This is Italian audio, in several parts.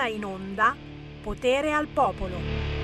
ora in onda Potere al Popolo.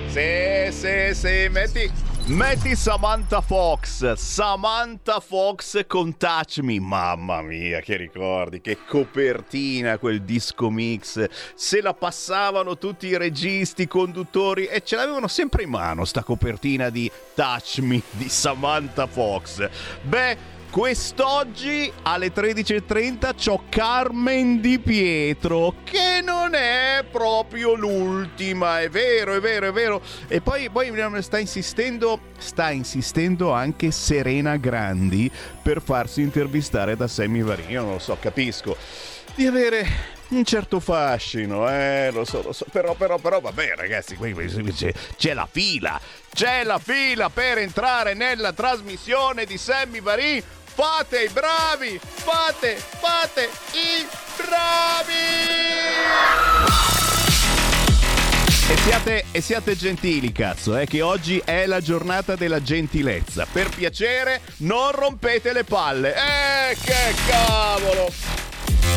Sì, sì, sì, metti, metti Samantha Fox, Samantha Fox con Touch Me, mamma mia che ricordi, che copertina quel disco mix, se la passavano tutti i registi, i conduttori e ce l'avevano sempre in mano sta copertina di Touch Me di Samantha Fox. Beh, Quest'oggi alle 13.30 c'ho Carmen Di Pietro, che non è proprio l'ultima, è vero, è vero, è vero. E poi, poi sta insistendo, sta insistendo anche Serena Grandi per farsi intervistare da Sammy Varini. Io non lo so, capisco. Di avere un certo fascino, eh, lo so, lo so, però, però, però, vabbè ragazzi, qui c'è, c'è la fila, c'è la fila per entrare nella trasmissione di Sammy Varin Fate i bravi! Fate, fate i bravi! E siate, e siate, gentili, cazzo, eh, che oggi è la giornata della gentilezza. Per piacere, non rompete le palle. Eh, che cavolo!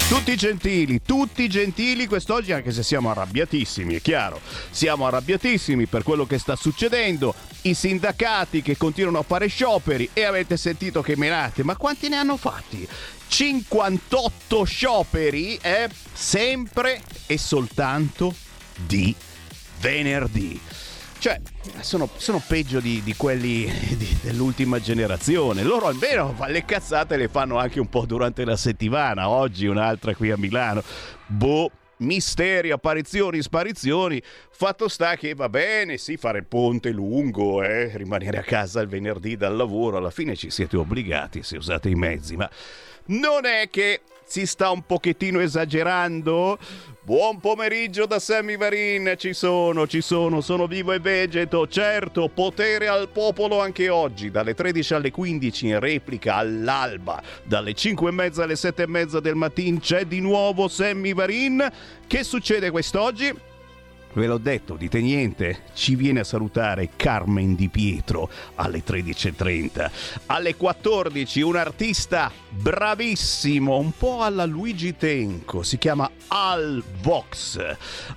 Tutti gentili, tutti gentili quest'oggi, anche se siamo arrabbiatissimi, è chiaro. Siamo arrabbiatissimi per quello che sta succedendo. I sindacati che continuano a fare scioperi e avete sentito che menate, ma quanti ne hanno fatti? 58 scioperi, eh? Sempre e soltanto di venerdì. Cioè, sono, sono peggio di, di quelli di, dell'ultima generazione. Loro almeno le cazzate le fanno anche un po' durante la settimana. Oggi un'altra qui a Milano. Boh, misteri, apparizioni, sparizioni. Fatto sta che va bene, sì, fare il ponte lungo, eh, rimanere a casa il venerdì dal lavoro, alla fine ci siete obbligati se usate i mezzi, ma non è che si sta un pochettino esagerando? Buon pomeriggio da Sammy Varin, ci sono, ci sono, sono vivo e vegeto, certo, potere al popolo anche oggi, dalle 13 alle 15 in replica all'alba, dalle 5 e mezza alle 7 e mezza del mattino c'è di nuovo Sammy Varin. Che succede quest'oggi? Ve l'ho detto, dite niente, ci viene a salutare Carmen Di Pietro alle 13.30. Alle 14 un artista bravissimo, un po' alla Luigi Tenco, si chiama Al Vox.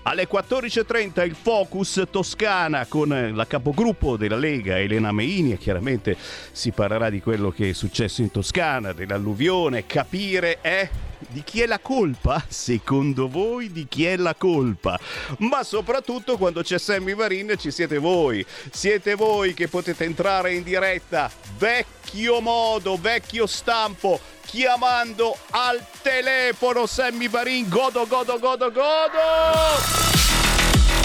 Alle 14.30 il Focus Toscana con la capogruppo della Lega Elena Meini e chiaramente si parlerà di quello che è successo in Toscana, dell'alluvione, capire è... Eh? Di chi è la colpa? Secondo voi di chi è la colpa? Ma soprattutto quando c'è Sammy Varin ci siete voi. Siete voi che potete entrare in diretta vecchio modo, vecchio stampo chiamando al telefono Sammy Varin. Godo, godo, godo, godo!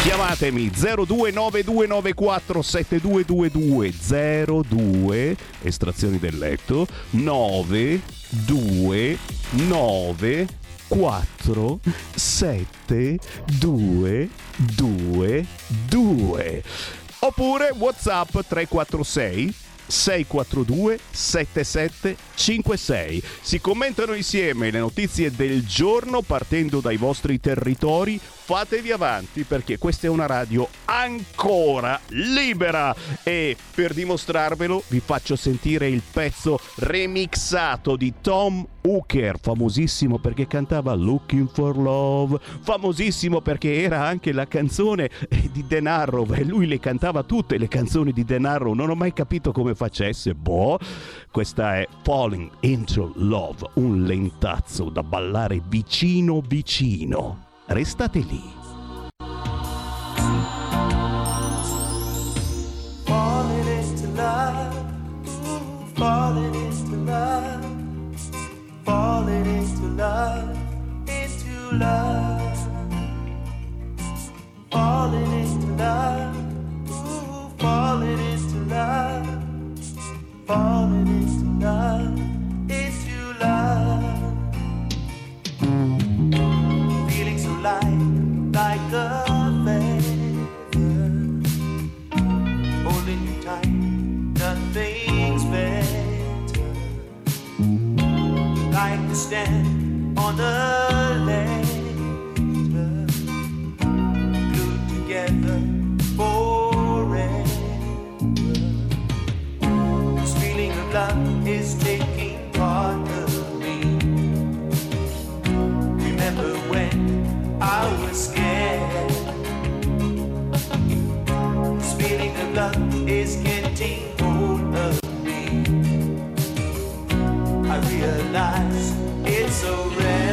Chiamatemi 0292947222 02 estrazioni del letto 9 2 9 4 7 2 2 2 oppure WhatsApp 346 642 7756. Si commentano insieme le notizie del giorno partendo dai vostri territori fatevi avanti perché questa è una radio ancora libera e per dimostrarvelo vi faccio sentire il pezzo remixato di Tom Hooker, famosissimo perché cantava Looking for Love, famosissimo perché era anche la canzone di Denaro e lui le cantava tutte le canzoni di Denaro, non ho mai capito come facesse, boh. Questa è Falling into Love, un lentazzo da ballare vicino vicino. Restate lì. Falling into love, falling into falling into love, into love, falling into love, ooh, falling into love, falling into stand on a ladder, glued together forever. This feeling of love is taking part of me. Remember when I was scared? This feeling of love is getting hold of me. I realize so rare.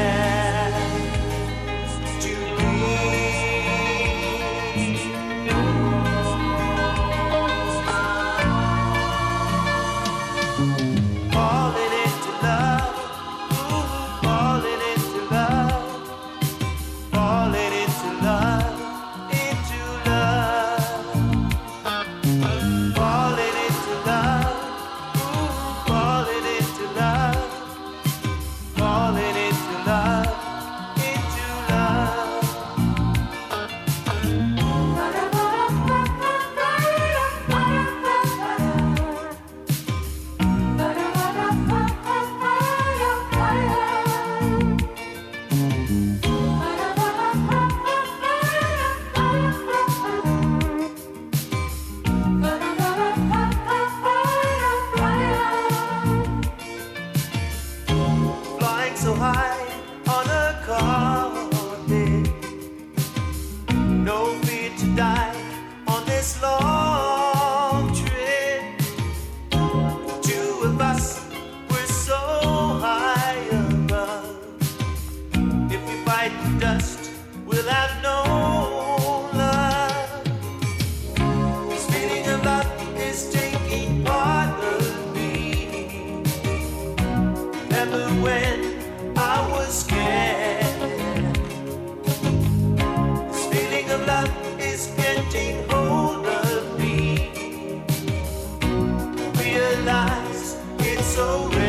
So rare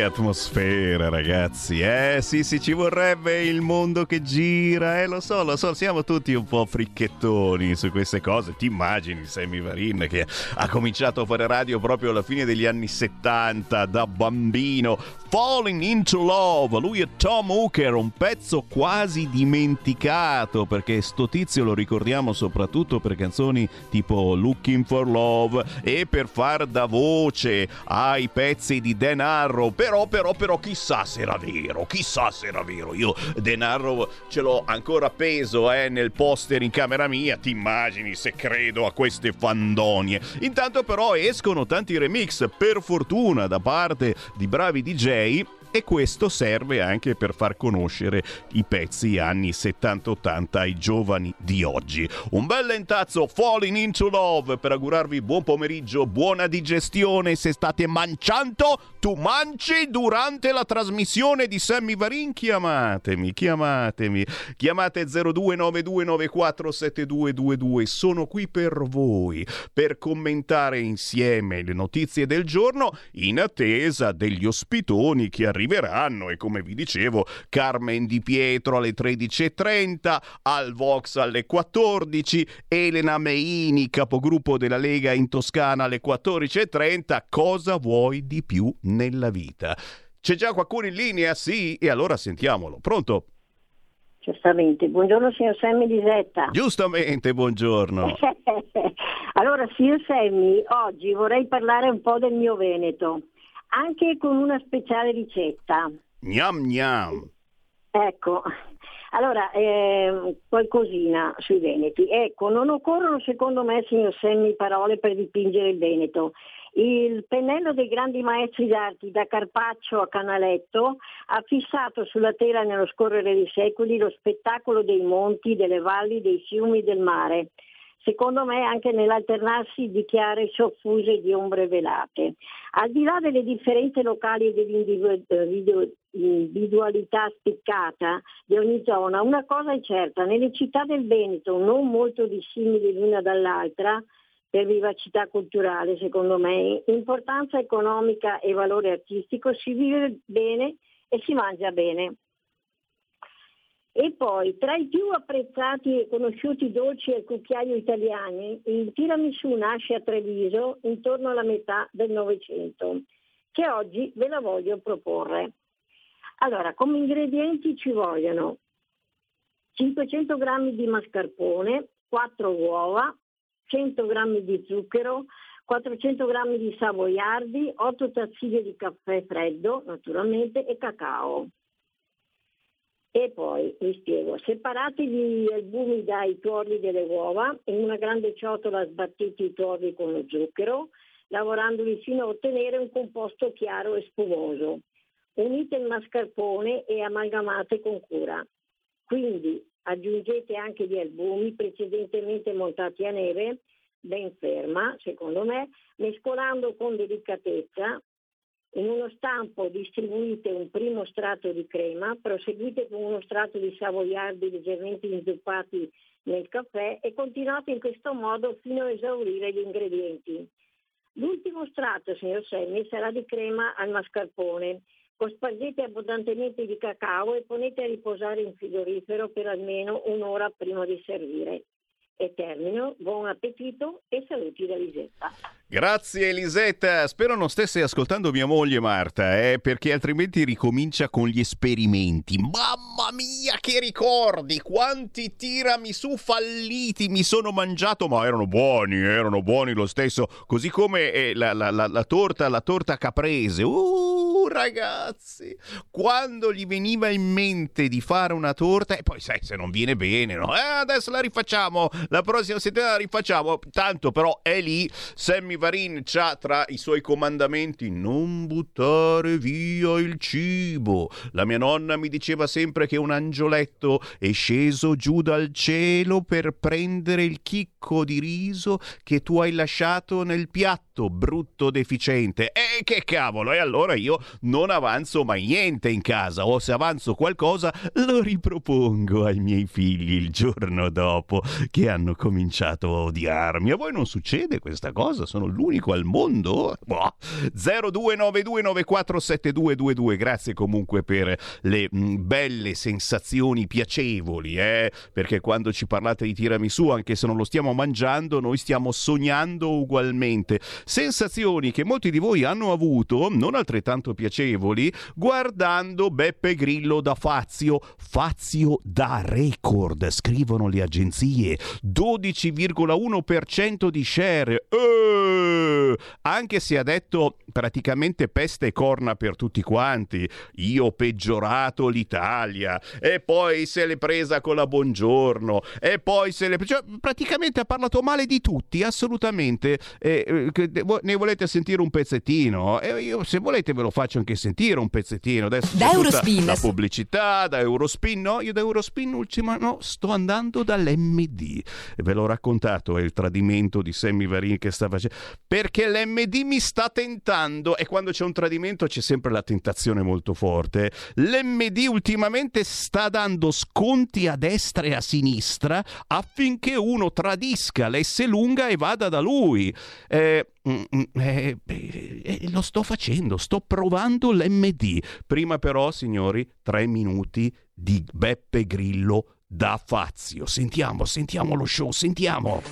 Che atmosfera, ragazzi. Eh sì, sì, ci vorrebbe il mondo che gira. Eh, lo so, lo so, siamo tutti un po' fricchettoni su queste cose. Ti immagini Sammy Varin che ha cominciato a fare radio proprio alla fine degli anni 70, da bambino. Falling into Love, lui è Tom Hooker, un pezzo quasi dimenticato perché sto tizio lo ricordiamo soprattutto per canzoni tipo Looking for Love e per far da voce ai pezzi di Dan Arrow. Però, però, però, chissà se era vero, chissà se era vero. Io Dan Arrow ce l'ho ancora appeso eh, nel poster in camera mia, ti immagini se credo a queste fandonie. Intanto però escono tanti remix, per fortuna, da parte di bravi DJ e questo serve anche per far conoscere i pezzi anni 70-80 ai giovani di oggi. Un bel lentazzo Falling into Love per augurarvi buon pomeriggio, buona digestione se state mangiando, tu mangi durante la trasmissione di Sammy Varin, chiamatemi, chiamatemi, chiamate 0292947222, sono qui per voi, per commentare insieme le notizie del giorno in attesa degli ospitoni che arriveranno e come vi dicevo Carmen Di Pietro alle 13.30, Al Vox alle 14, Elena Meini, capogruppo della Lega in Toscana alle 14.30, cosa vuoi di più nella vita? C'è già qualcuno in linea? Sì? E allora sentiamolo. Pronto? Certamente. Buongiorno signor Sammy Lisetta. Giustamente, buongiorno. allora, signor Sammy, oggi vorrei parlare un po' del mio Veneto, anche con una speciale ricetta. Gnam gnam. Ecco, allora, eh, qualcosina sui Veneti. Ecco, non occorrono secondo me, signor Semmi, parole per dipingere il Veneto. Il pennello dei grandi maestri d'arte, da Carpaccio a Canaletto, ha fissato sulla tela nello scorrere dei secoli lo spettacolo dei monti, delle valli, dei fiumi del mare. Secondo me anche nell'alternarsi di chiare soffuse e di ombre velate. Al di là delle differenze locali e dell'individualità spiccata di ogni zona, una cosa è certa, nelle città del Veneto, non molto dissimili l'una dall'altra, per vivacità culturale, secondo me, importanza economica e valore artistico, si vive bene e si mangia bene. E poi, tra i più apprezzati e conosciuti dolci al cucchiaio italiani, il tiramisù nasce a Treviso intorno alla metà del Novecento, che oggi ve la voglio proporre. Allora, come ingredienti ci vogliono 500 g di mascarpone, 4 uova, 100 g di zucchero, 400 g di savoiardi, 8 tazzine di caffè freddo, naturalmente, e cacao. E poi vi spiego, separate gli albumi dai tuorli delle uova, in una grande ciotola sbattete i tuorli con lo zucchero, lavorandoli fino a ottenere un composto chiaro e spumoso. Unite il mascarpone e amalgamate con cura. Quindi aggiungete anche gli albumi precedentemente montati a neve, ben ferma secondo me, mescolando con delicatezza in uno stampo distribuite un primo strato di crema, proseguite con uno strato di savoiardi leggermente inzuppati nel caffè e continuate in questo modo fino a esaurire gli ingredienti. L'ultimo strato, signor Semmi, sarà di crema al mascarpone. Cospargete abbondantemente di cacao e ponete a riposare in frigorifero per almeno un'ora prima di servire. E termino, buon appetito e saluti da Lisetta. Grazie Elisetta, spero non stesse ascoltando mia moglie Marta, eh, perché altrimenti ricomincia con gli esperimenti. Mamma mia che ricordi, quanti tiramisù falliti mi sono mangiato, ma erano buoni, erano buoni lo stesso, così come eh, la, la, la, la, torta, la torta caprese. Uh, ragazzi, quando gli veniva in mente di fare una torta, e poi sai se non viene bene, no? Eh, adesso la rifacciamo, la prossima settimana la rifacciamo, tanto però è lì, Sammy Varin c'ha tra i suoi comandamenti non buttare via il cibo. La mia nonna mi diceva sempre che un angioletto è sceso giù dal cielo per prendere il chicco di riso che tu hai lasciato nel piatto, brutto deficiente. E che cavolo, e allora io non avanzo mai niente in casa, o se avanzo qualcosa lo ripropongo ai miei figli il giorno dopo che hanno cominciato a odiarmi. A voi non succede questa cosa? Sono l'unico al mondo? Boh. 0292947222, grazie comunque per le mh, belle sensazioni piacevoli, eh? perché quando ci parlate di tiramisù, anche se non lo stiamo mangiando, noi stiamo sognando ugualmente. Sensazioni che molti di voi hanno avuto, non altrettanto piacevoli, guardando Beppe Grillo da Fazio. Fazio da record, scrivono le agenzie. 12,1% di share. Eh, anche se ha detto praticamente peste e corna per tutti quanti. Io ho peggiorato l'Italia e poi se l'è presa con la buongiorno e poi se l'è cioè, praticamente ha parlato male di tutti, assolutamente. Eh, ne volete sentire un pezzettino? Eh, io, se volete ve lo faccio anche sentire un pezzettino. Adesso da Eurospin. La pubblicità, da Eurospin. No, io da Eurospin ultima no, sto andando dall'MD. Ve l'ho raccontato, è il tradimento di Sammy Varin che sta facendo. Perché l'MD mi sta tentando e quando c'è un tradimento c'è sempre la tentazione molto forte. L'MD ultimamente sta dando sconti a destra e a sinistra affinché uno tradisca l'S lunga e vada da lui. Eh, eh, eh, lo sto facendo, sto provando l'MD. Prima però, signori, tre minuti di Beppe Grillo da Fazio. Sentiamo, sentiamo lo show, sentiamo.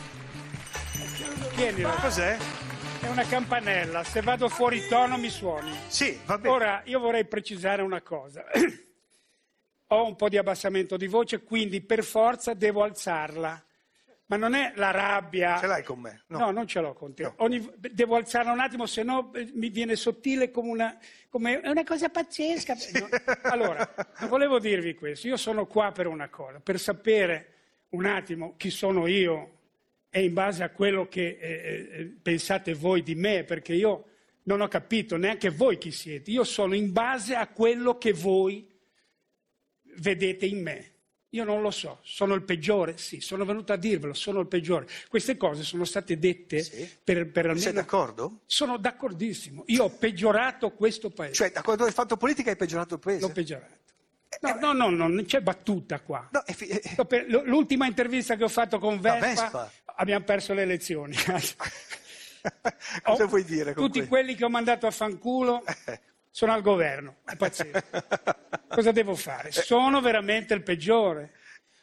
Tienilo. Cos'è? È una campanella, se vado fuori tono mi suoni. Sì, va bene. Ora, io vorrei precisare una cosa. Ho un po' di abbassamento di voce, quindi per forza devo alzarla. Ma non è la rabbia. Ce l'hai con me? No, non ce l'ho con te. Ogni... Devo alzarla un attimo, se no eh, mi viene sottile come una, come... È una cosa pazzesca. No. Allora, volevo dirvi questo. Io sono qua per una cosa, per sapere un attimo chi sono io e in base a quello che eh, eh, pensate voi di me, perché io non ho capito neanche voi chi siete. Io sono in base a quello che voi vedete in me. Io non lo so, sono il peggiore? Sì, sono venuto a dirvelo, sono il peggiore. Queste cose sono state dette Sì. per, per almeno... Sei d'accordo? Sono d'accordissimo. Io ho peggiorato questo paese. Cioè, da quando hai fatto politica hai peggiorato il paese? L'ho peggiorato. No, no, no, no, non c'è battuta qua. No, eh, l- L'ultima intervista che ho fatto con Vespa, Vespa? abbiamo perso le elezioni. Cosa Ho- vuoi dire con Tutti quelli che ho mandato a fanculo sono al governo. È pazzesco. Cosa devo fare? Sono veramente il peggiore.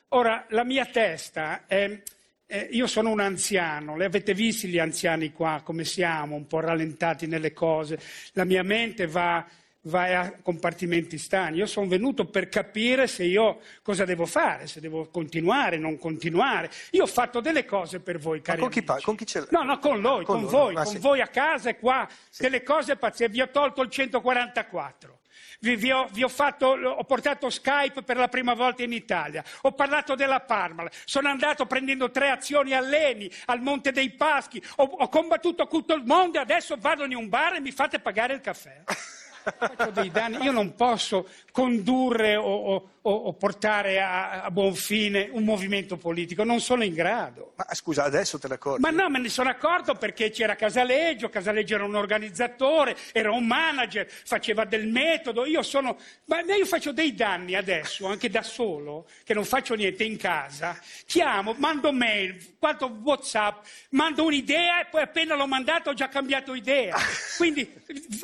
Ora, la mia testa è. eh, io sono un anziano, li avete visti gli anziani qua come siamo, un po' rallentati nelle cose. La mia mente va, va a compartimenti stagni. Io sono venuto per capire se io cosa devo fare, se devo continuare, non continuare. Io ho fatto delle cose per voi, Ma cari con chi amici. parli? Con chi ce l'hai? No, no, con noi, con, loro. voi, con sì. voi a casa e qua, delle cose pazzesche. Vi ho tolto il 144. Vi, vi ho, vi ho fatto, ho portato Skype per la prima volta in Italia, ho parlato della Parmalat, sono andato prendendo tre azioni a Leni, al Monte dei Paschi, ho, ho combattuto tutto il mondo e adesso vado in un bar e mi fate pagare il caffè. Faccio dei danni, io non posso condurre o, o, o portare a, a, buon fine un movimento politico, non sono in grado. Ma scusa, adesso te ne accorgi? Ma no, me ne sono accorto perché c'era Casaleggio, Casaleggio era un organizzatore, era un manager, faceva del metodo, io sono... Ma io faccio dei danni adesso, anche da solo, che non faccio niente in casa, chiamo, mando mail, quanto Whatsapp, mando un'idea e poi appena l'ho mandato ho già cambiato idea. Quindi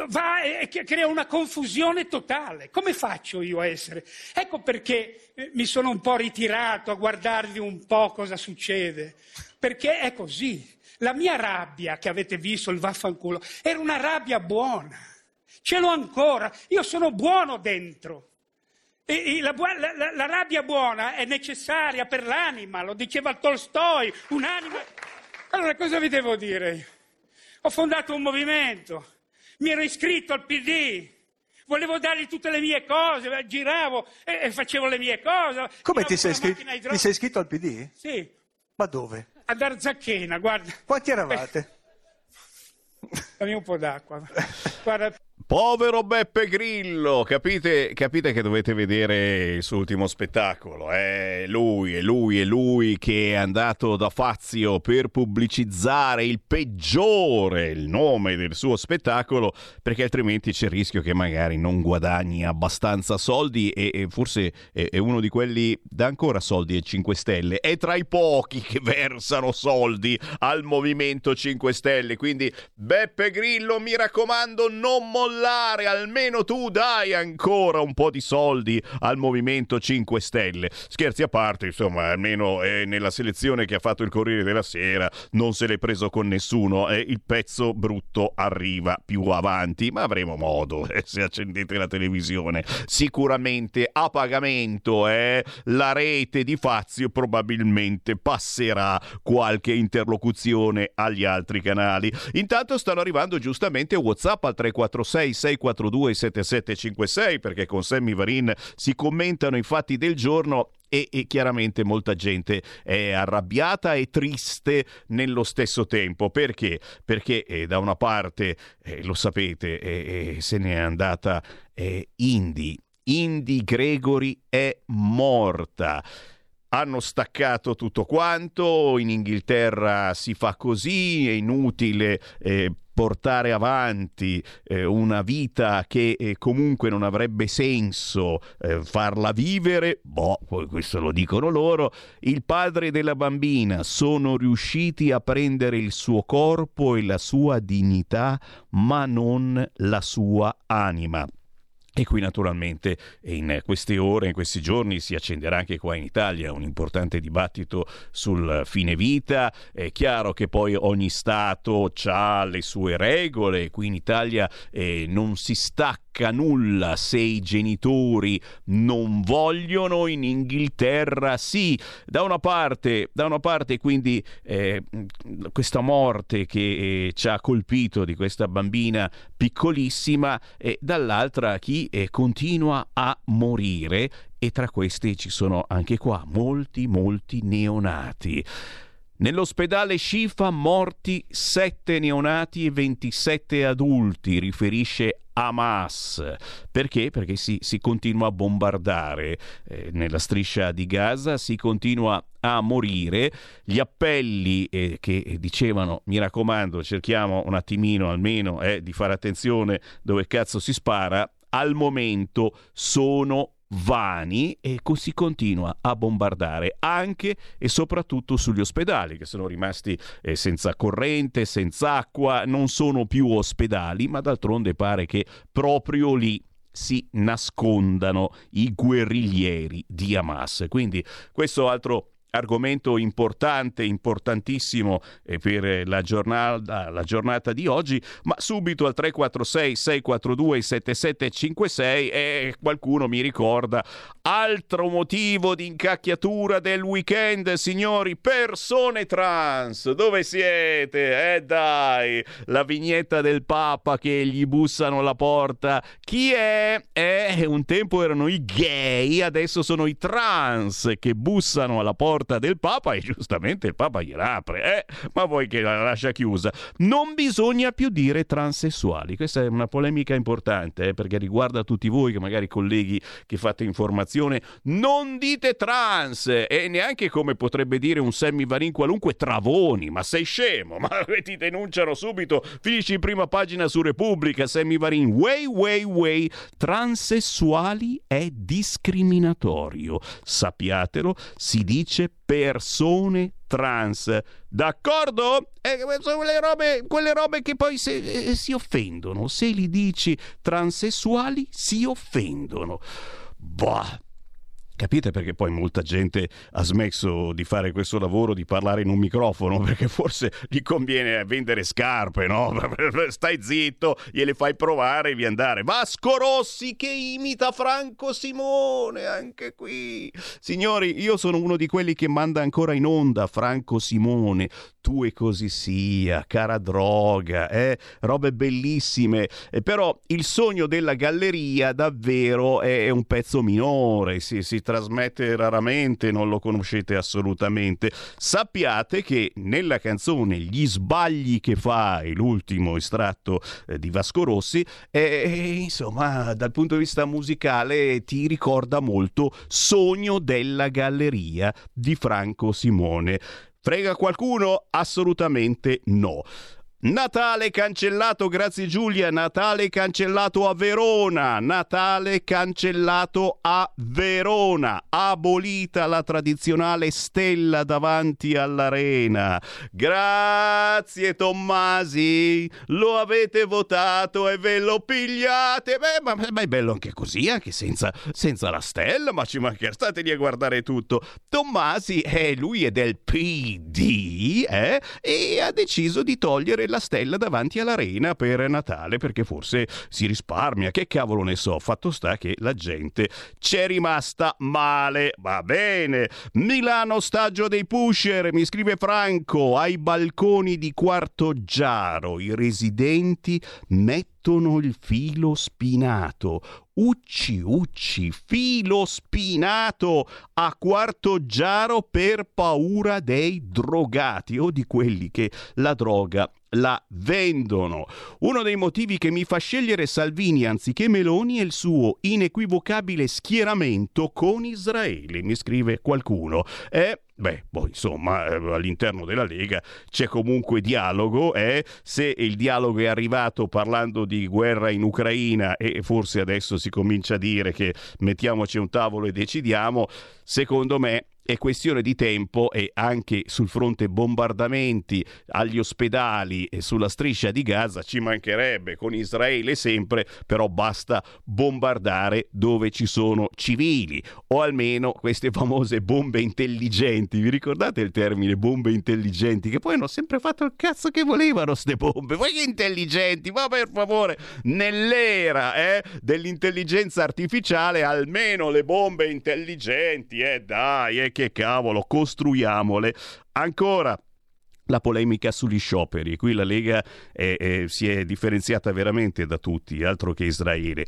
va e crea una confusione totale. Come faccio io a essere? Ecco perché eh, mi sono un po' ritirato a guardarvi un po' cosa succede. Perché è così. La mia rabbia che avete visto, il vaffanculo, era una rabbia buona. Ce l'ho ancora. Io sono buono dentro. E, e la, la, la, rabbia buona è necessaria per l'anima, lo diceva Tolstoi, un'anima. Allora cosa vi devo dire? Ho fondato un movimento, mi ero iscritto al PD, volevo dargli tutte le mie cose, giravo e, e facevo le mie cose. Come ti sei, iscritto, ti sei, iscritto, al PD? Sì. Ma dove? Ad Arzachena, guarda. Quanti eravate? Dammi un po' d'acqua. Guarda. Povero Beppe Grillo, capite, capite, che dovete vedere il suo ultimo spettacolo. È lui, è lui, è lui che è andato da Fazio per pubblicizzare il peggiore, il nome del suo spettacolo, perché altrimenti c'è il rischio che magari non guadagni abbastanza soldi e, e forse è, è, uno di quelli da ancora soldi ai 5 Stelle. È tra i pochi che versano soldi al Movimento 5 Stelle. Quindi Beppe Grillo, mi raccomando, non mollare mollare, almeno tu dai ancora un po' di soldi al Movimento 5 Stelle. Scherzi a parte, insomma, almeno eh, nella selezione che ha fatto il Corriere della Sera non se l'è preso con nessuno e eh, il pezzo brutto arriva più avanti, ma avremo modo eh, se accendete la televisione. Sicuramente a pagamento eh, la rete di Fazio probabilmente passerà qualche interlocuzione agli altri canali. Intanto stanno arrivando giustamente WhatsApp al 346 642 7756 perché con Sammy Varin si commentano i fatti del giorno e, e, chiaramente molta gente è arrabbiata e triste nello stesso tempo. Perché? Perché eh, da una parte, eh, lo sapete, eh, se n'è andata Indy. Indy Gregory è morta hanno staccato tutto quanto, in Inghilterra si fa così, è inutile eh, portare avanti eh, una vita che eh, comunque non avrebbe senso eh, farla vivere, boh, questo lo dicono loro, il padre della bambina sono riusciti a prendere il suo corpo e la sua dignità, ma non la sua anima. E qui naturalmente in queste ore, in questi giorni si accenderà anche qua in Italia un importante dibattito sul fine vita. È chiaro che poi ogni Stato ha le sue regole, qui in Italia eh, non si stacca nulla se i genitori non vogliono, in Inghilterra sì. Da una parte, da una parte quindi eh, questa morte che eh, ci ha colpito di questa bambina piccolissima e dall'altra chi eh, continua a morire e tra questi ci sono anche qua molti molti neonati. Nell'ospedale Scifa morti 7 neonati e 27 adulti, riferisce Hamas. Perché? Perché si, si continua a bombardare eh, nella striscia di Gaza, si continua a morire. Gli appelli eh, che dicevano, mi raccomando, cerchiamo un attimino almeno eh, di fare attenzione dove cazzo si spara, al momento sono vani e si continua a bombardare anche e soprattutto sugli ospedali che sono rimasti eh, senza corrente, senza acqua, non sono più ospedali, ma d'altronde pare che proprio lì si nascondano i guerriglieri di Hamas. Quindi questo altro argomento importante, importantissimo eh, per la giornata, la giornata di oggi, ma subito al 346 642 7756 e qualcuno mi ricorda altro motivo di incacchiatura del weekend, signori, persone trans, dove siete? Eh dai, la vignetta del Papa che gli bussano alla porta, chi è? Eh, un tempo erano i gay, adesso sono i trans che bussano alla porta porta del Papa e giustamente il Papa gliela apre, eh? ma poi che la lascia chiusa. Non bisogna più dire transessuali, questa è una polemica importante eh, perché riguarda tutti voi che magari colleghi che fate informazione, non dite trans! E neanche come potrebbe dire un semivarin qualunque travoni, ma sei scemo, ma ti denunciano subito, finisci in prima pagina su Repubblica, semivarin, way way way, transessuali è discriminatorio, sappiatelo, si dice persone trans. D'accordo? Eh, sono quelle robe, quelle robe che poi se, eh, si offendono. Se li dici transessuali, si offendono. Bah Capite perché poi molta gente ha smesso di fare questo lavoro, di parlare in un microfono, perché forse gli conviene vendere scarpe, no? Stai zitto, gliele fai provare e vi andare. Vasco Rossi che imita Franco Simone, anche qui. Signori, io sono uno di quelli che manda ancora in onda Franco Simone tu e così sia, cara droga, eh? robe bellissime. Eh, però il sogno della galleria davvero è un pezzo minore, si, si trasmette raramente, non lo conoscete assolutamente. Sappiate che nella canzone Gli sbagli che fai, l'ultimo estratto eh, di Vasco Rossi, eh, insomma, dal punto di vista musicale ti ricorda molto Sogno della galleria di Franco Simone. Frega qualcuno? Assolutamente no. Natale cancellato, grazie Giulia, Natale cancellato a Verona, Natale cancellato a Verona, abolita la tradizionale stella davanti all'arena. Grazie Tommasi, lo avete votato e ve lo pigliate. Beh, ma, ma è bello anche così, anche senza, senza, la stella, ma ci mancherà, state lì a guardare tutto. Tommasi, eh, lui è del PD, eh, e ha deciso di togliere la stella davanti all'arena per Natale perché forse si risparmia. Che cavolo ne so? Fatto sta che la gente c'è rimasta male. Va bene. Milano stagio dei pusher, mi scrive Franco, ai balconi di Quarto Giaro i residenti mettono il filo spinato. Ucci, ucci, filo spinato a quarto giaro per paura dei drogati o di quelli che la droga la vendono. Uno dei motivi che mi fa scegliere Salvini anziché Meloni è il suo inequivocabile schieramento con Israele, mi scrive qualcuno. È Beh, boh, insomma, eh, all'interno della Lega c'è comunque dialogo, eh? se il dialogo è arrivato parlando di guerra in Ucraina e forse adesso si comincia a dire che mettiamoci un tavolo e decidiamo, secondo me è questione di tempo e anche sul fronte bombardamenti agli ospedali e sulla striscia di Gaza ci mancherebbe con Israele sempre, però basta bombardare dove ci sono civili o almeno queste famose bombe intelligenti. Vi ricordate il termine bombe intelligenti che poi hanno sempre fatto il cazzo che volevano ste bombe? Che intelligenti, ma per favore, nell'era eh, dell'intelligenza artificiale almeno le bombe intelligenti, eh dai, eh, che cavolo, costruiamole. Ancora, la polemica sugli scioperi. Qui la Lega è, è, si è differenziata veramente da tutti, altro che Israele.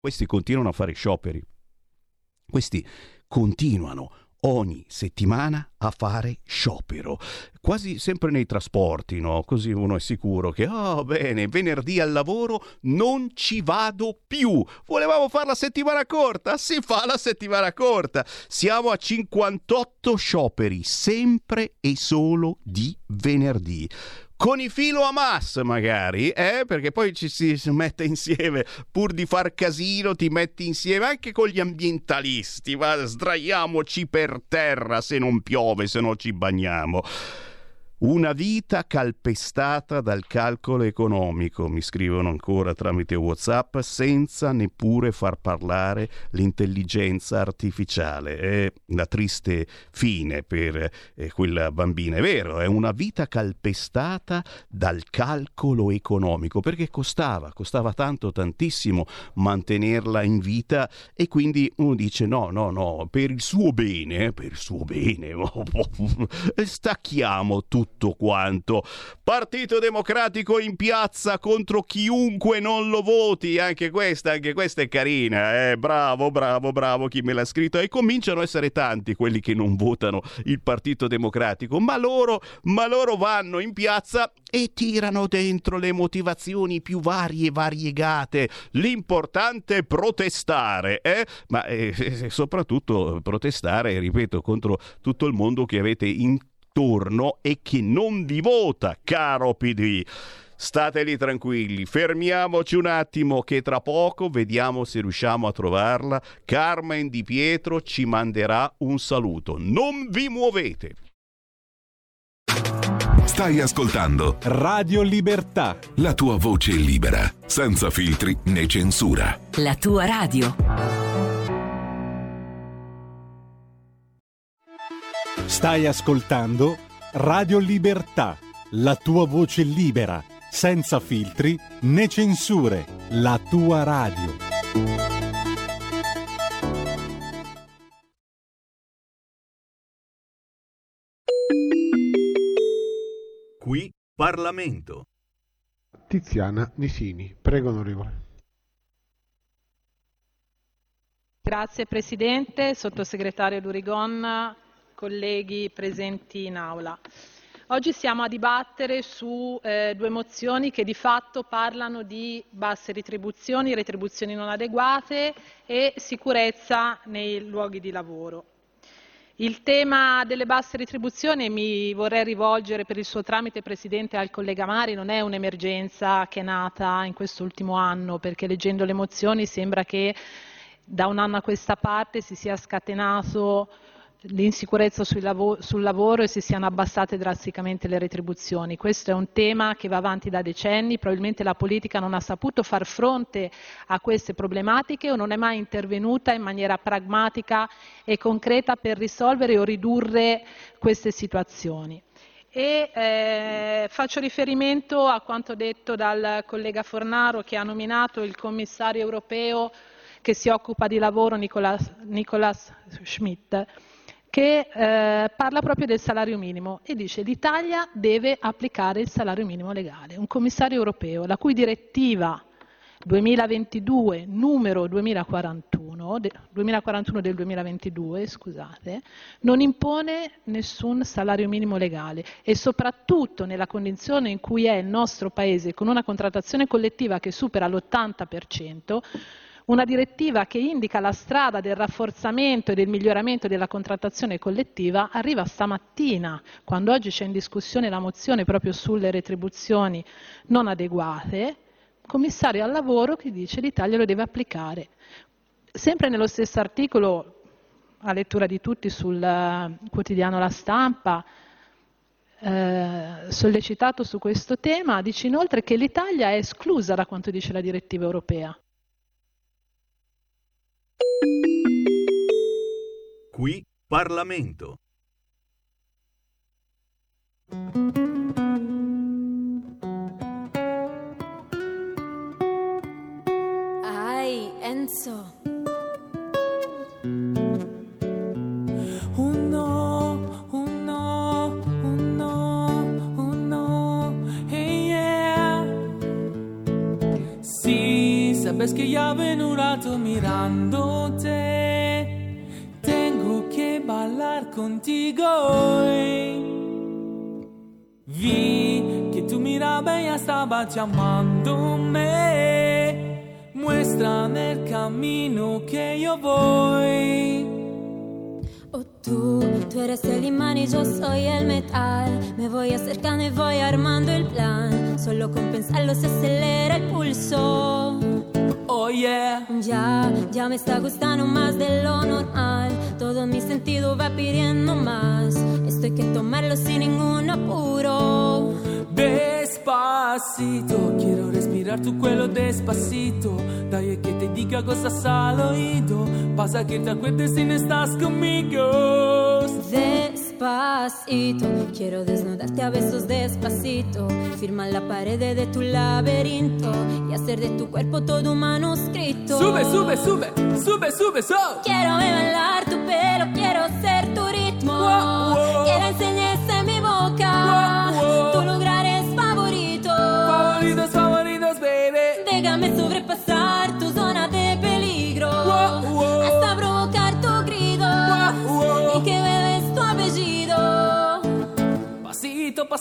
Questi continuano a fare scioperi. Questi continuano ogni settimana a fare sciopero, quasi sempre nei trasporti, no? Così uno è sicuro che, oh bene, venerdì al lavoro non ci vado più. Volevamo fare la settimana corta? Si fa la settimana corta. Siamo a 58 scioperi, sempre e solo di venerdì con i filo Hamas magari, eh? perché poi ci si mette insieme, pur di far casino ti metti insieme anche con gli ambientalisti, ma sdraiamoci per terra se non piove, se no ci bagniamo. Una vita calpestata dal calcolo economico, mi scrivono ancora tramite WhatsApp, senza neppure far parlare l'intelligenza artificiale. È la triste fine per eh, quella bambina. È vero, è una vita calpestata dal calcolo economico, perché costava, costava tanto, tantissimo mantenerla in vita e quindi uno dice no, no, no, per il suo bene, per il suo bene, stacchiamo tutto tutto quanto. Partito Democratico in piazza contro chiunque non lo voti, anche questa, anche questa è carina, eh? bravo, bravo, bravo chi me l'ha scritto e cominciano a essere tanti quelli che non votano il Partito Democratico, ma loro, ma loro vanno in piazza e tirano dentro le motivazioni più varie e variegate. L'importante è protestare, eh? ma eh, soprattutto protestare, ripeto, contro tutto il mondo che avete in attorno e che non vi vota, caro PD. Stateli tranquilli, fermiamoci un attimo che tra poco vediamo se riusciamo a trovarla. Carmen Di Pietro ci manderà un saluto. Non vi muovete. Stai ascoltando Radio Libertà. La tua voce libera, senza filtri né censura. La tua radio. Stai ascoltando Radio Libertà, la tua voce libera, senza filtri né censure, la tua radio. Qui Parlamento. Tiziana Nisini, prego onorevole. Grazie Presidente, Sottosegretario Lurigon, colleghi presenti in aula. Oggi siamo a dibattere su eh, due mozioni che di fatto parlano di basse retribuzioni, retribuzioni non adeguate e sicurezza nei luoghi di lavoro. Il tema delle basse retribuzioni, mi vorrei rivolgere per il suo tramite Presidente al collega Mari, non è un'emergenza che è nata in quest'ultimo anno, perché leggendo le mozioni sembra che da un anno a questa parte si sia scatenato l'insicurezza sul lavoro, sul lavoro e si siano abbassate drasticamente le retribuzioni. Questo è un tema che va avanti da decenni, probabilmente la politica non ha saputo far fronte a queste problematiche o non è mai intervenuta in maniera pragmatica e concreta per risolvere o ridurre queste situazioni. E eh, faccio riferimento a quanto detto dal collega Fornaro che ha nominato il commissario europeo che si occupa di lavoro Nicolas, Nicolas Schmidt che eh, parla proprio del salario minimo e dice l'Italia deve applicare il salario minimo legale. Un commissario europeo, la cui direttiva 2022 numero 2041, de, 2041 del 2022, scusate, non impone nessun salario minimo legale e soprattutto nella condizione in cui è il nostro Paese con una contrattazione collettiva che supera l'80%, una direttiva che indica la strada del rafforzamento e del miglioramento della contrattazione collettiva arriva stamattina, quando oggi c'è in discussione la mozione proprio sulle retribuzioni non adeguate, commissario al lavoro che dice l'Italia lo deve applicare. Sempre nello stesso articolo, a lettura di tutti sul eh, quotidiano La Stampa, eh, sollecitato su questo tema, dice inoltre che l'Italia è esclusa da quanto dice la direttiva europea. Qui Parlamento. Ai, Enzo. Que ya ven un rato mirándote. Tengo que bailar contigo hoy. Vi que tu mirada ya estaba llamándome. Muéstrame el camino que yo voy. Oh, tú, tú eres el imán y yo soy el metal. Me voy acercando y voy armando el plan. Solo con pensarlo se acelera el pulso. Oh yeah. Ya, ya me está gustando más de lo normal. Todo mi sentido va pidiendo más. Esto hay que tomarlo sin ningún apuro. Despacito, quiero respirar tu cuello despacito. Dai que te diga cosas al oído. Pasa que te acuerdes si no estás conmigo. Despacito, quiero desnudarte a besos despacito. Firma la pared de tu laberinto y hacer de tu cuerpo todo un manuscrito. Sube, sube, sube, sube, sube, so. Quiero bailar tu pelo, quiero ser tu ritmo. Wow,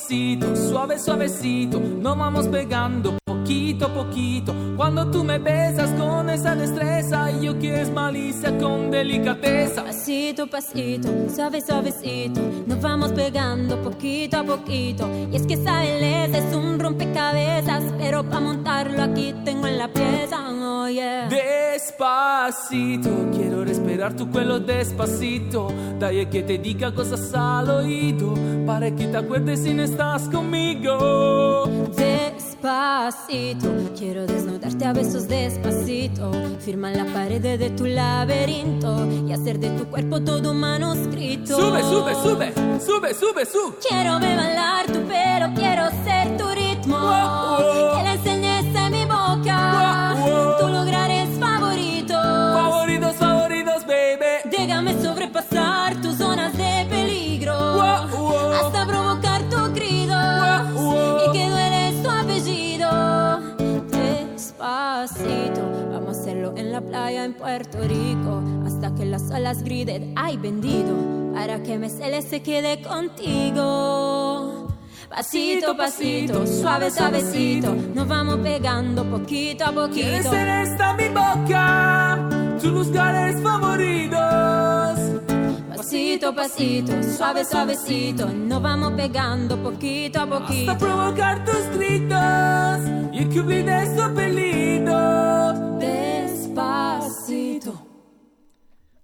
Pasito, suave, suavecito, nos vamos pegando poquito a poquito. Cuando tú me besas con esa destreza, yo que es malicia con delicadeza. Pasito, pasito, suave, suavecito, nos vamos pegando poquito a poquito. Y es que esa belleza es un rompecabezas, pero para montarlo aquí tengo en la pieza, oh yeah. Despacito, quiero respirar tu cuello despacito. Dai que te diga cosas al oído, para que te acuerdes si no estás conmigo. Despacito, quiero desnudarte a besos despacito. Firma la pared de tu laberinto y hacer de tu cuerpo todo un manuscrito. Sube, sube, sube, sube, sube, sube. Quiero ver bailar tu pelo, quiero ser tu ritmo. Wow, wow. Puerto Rico. Hasta que las olas griten, ay bendito. Para que me cele se quede contigo. Pasito, pasito, suave, suavecito. Nos vamos pegando poquito a Quieres poquito. ser esta mi boca, tus lugares favoritos. Pasito, pasito, suave, suavecito. Nos vamos pegando poquito a poquito. Hasta provocar tus gritos y cubrir de su apellido. Despacito.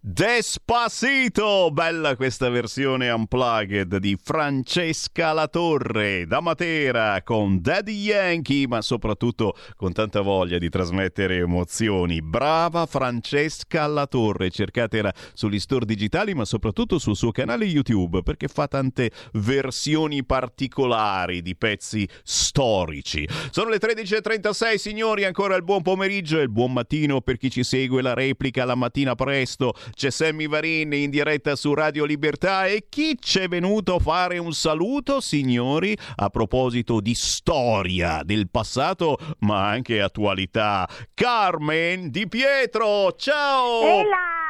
Despacito! Bella questa versione unplugged di Francesca Latorre da Matera con Daddy Yankee, ma soprattutto con tanta voglia di trasmettere emozioni. Brava Francesca Latorre, cercatela sugli store digitali, ma soprattutto sul suo canale YouTube perché fa tante versioni particolari di pezzi storici. Sono le 13.36, signori, ancora il buon pomeriggio e il buon mattino per chi ci segue la replica la mattina presto. C'è Sammy Varin in diretta su Radio Libertà e chi c'è venuto a fare un saluto, signori, a proposito di storia del passato, ma anche attualità. Carmen Di Pietro, ciao! Ela!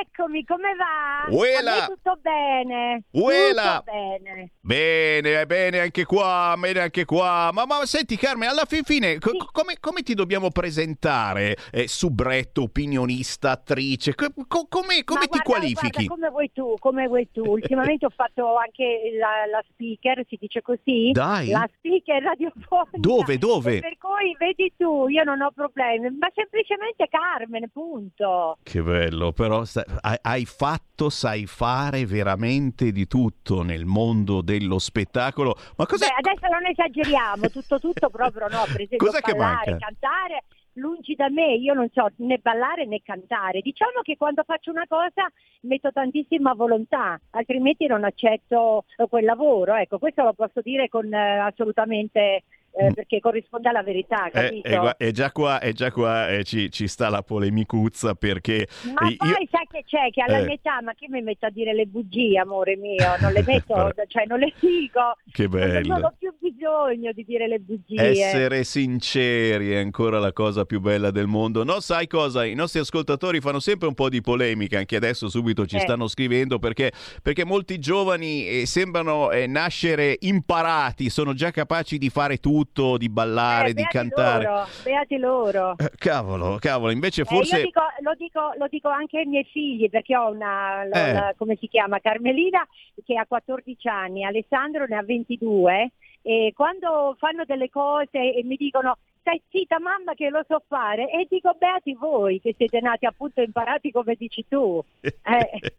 Eccomi, come va? Uela! Tutto bene. Uela! Tutto bene. Bene, bene anche qua, bene anche qua. Ma, ma senti Carmen, alla fin fine, co- come, come ti dobbiamo presentare? Eh, subretto, opinionista, attrice? Co- co- come come ti guarda, qualifichi? guarda, come vuoi tu, come vuoi tu. Ultimamente ho fatto anche la, la speaker, si dice così? Dai. La speaker radiofonica. Dove, dove? E Per cui vedi tu, io non ho problemi, ma semplicemente Carmen, punto. Che bello, però sa- hai, fatto, sai fare veramente di tutto nel mondo dello spettacolo. Ma cos'è? Beh, adesso non esageriamo, tutto tutto proprio no, per esempio Cos'è che ballare, cantare, lungi da me, io non so né ballare né cantare. Diciamo che quando faccio una cosa metto tantissima volontà, altrimenti non accetto eh, quel lavoro. Ecco, questo lo posso dire con eh, assolutamente eh, perché corrisponde alla verità, Eh, capito? eh, gua- è già qua, è già qua eh, ci, ci sta la polemicuzza perché Ma eh, poi io- sai che c'è? Che alla Eh. mia età, ma che mi metto a dire le bugie, amore mio? Non le metto, cioè non le dico. Che bello. Non ho più bisogno di dire le bugie. Essere sinceri è ancora la cosa più bella del mondo. No, sai cosa? I nostri ascoltatori fanno sempre un po' di polemica, anche adesso subito ci Eh. stanno scrivendo perché, perché molti giovani eh, sembrano eh, nascere imparati, sono già capaci di fare tutto, di ballare, Eh, di cantare. Loro, beati loro. Eh, Cavolo, cavolo, invece Eh, forse... io dico, lo, dico, lo dico anche ai miei figli perché ho una, la- Eh. la- come si chiama, Carmelina che ha 14 anni, Alessandro ne ha 22 e quando fanno delle cose e mi dicono stai zitta mamma che lo so fare e dico beati voi che siete nati appunto imparati come dici tu. Eh.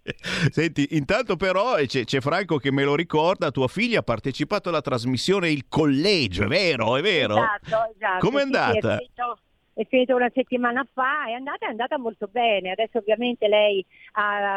Senti, intanto però eh, c'è, c'è Franco che me lo ricorda, tua figlia ha partecipato alla trasmissione Il Collegio, è vero, è vero? Esatto, esatto. Com'è Sì, sì, andata? è finito- è finito una settimana fa, è andata, è andata molto bene. Adesso ovviamente lei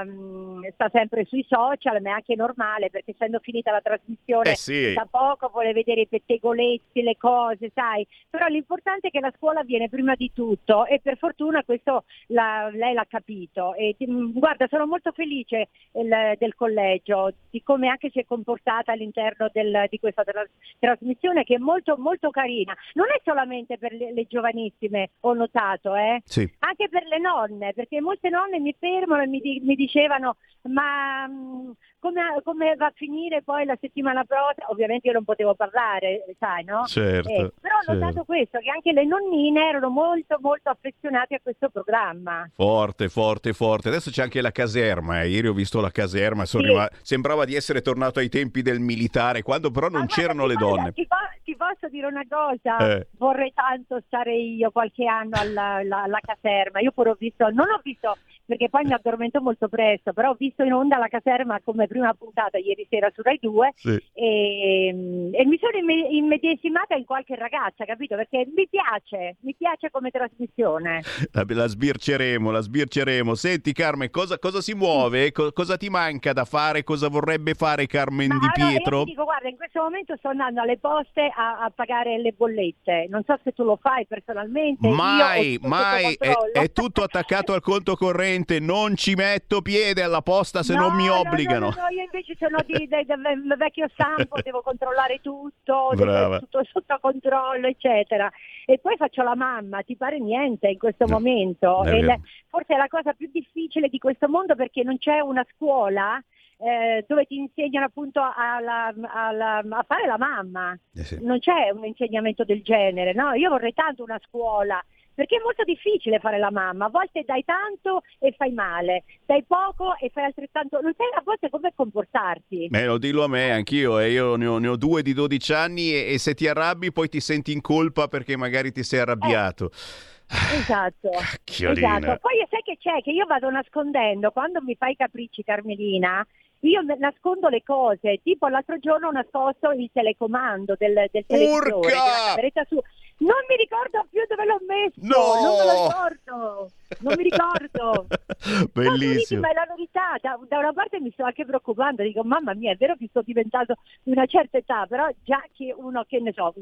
mm, sta sempre sui social, ma è anche normale perché essendo finita la trasmissione Eh sì. da poco vuole vedere i pettegolezzi, le cose, sai. Però l'importante è che la scuola viene prima di tutto e per fortuna questo la- lei l'ha capito. E, guarda, sono molto felice il- del collegio, di come anche si è comportata all'interno del- di questa tra- trasmissione che è molto molto carina. Non è solamente per le, le giovanissime, ho notato, eh? Sì. anche per le nonne, perché molte nonne mi fermano e mi, di- mi dicevano ma mm, come, come va a finire poi la settimana prossima? Ovviamente io non potevo parlare, sai, no? Certo, Eh, però ho certo. notato questo, che anche le nonnine erano molto molto affezionate a questo programma. Forte, forte, forte. Adesso c'è anche la caserma. eh. Ieri ho visto la caserma, Sì. rima- sembrava di essere tornato ai tempi del militare, quando però non c'erano le donne. Po- ti posso dire una cosa? Eh. Vorrei tanto stare io qualche anno alla, alla- alla caserma. Io pure ho visto, non ho visto, perché poi mi addormento molto presto, però ho visto in onda la caserma come prima puntata ieri sera su Rai 2 Sì. e, e mi sono imme- immedesimata in qualche ragazza, capito? Perché mi piace, mi piace come trasmissione. La, la sbirceremo, la sbirceremo. Senti Carmen, cosa, cosa si muove? Co- cosa ti manca da fare? Cosa vorrebbe fare Carmen Di Allora, io Pietro? ti dico, guarda, in questo momento sto andando alle poste a, a pagare le bollette. Non so se tu lo fai personalmente. Mai, mai, è, è tutto attaccato al conto corrente, non ci metto piede alla posta se non mi No, no, obbligano. No, no, io invece sono di, di- di vecchio stampo, devo controllare tutto, devo tutto sotto controllo, eccetera. E poi faccio la mamma, ti pare niente in questo momento. la- forse è la cosa più difficile di questo mondo perché non c'è una scuola eh, dove ti insegnano appunto alla- alla- a fare la mamma. Eh Non c'è un insegnamento del genere, no? Io vorrei tanto una scuola. Perché è molto difficile fare la mamma, a volte dai tanto e fai male, dai poco e fai altrettanto, non sai a volte come comportarti. Eh, lo dillo a me, anch'io, eh, io ne ho, ne ho due di 12 anni e, e se ti arrabbi poi ti senti in colpa perché magari ti sei arrabbiato. Esatto. Cacchiolina. esatto. Poi sai che c'è? Che io vado nascondendo, quando mi fai capricci Carmelina, io nascondo le cose, tipo l'altro giorno ho nascosto il telecomando del, del televisore, Urca! della cameretta su. Non mi ricordo più dove l'ho messo, No! non me lo ricordo, non mi ricordo. No, Bellissimo. ma è la verità, da, da una parte mi sto anche preoccupando, dico mamma mia è vero che sto diventando di una certa età, però già che uno che ne so,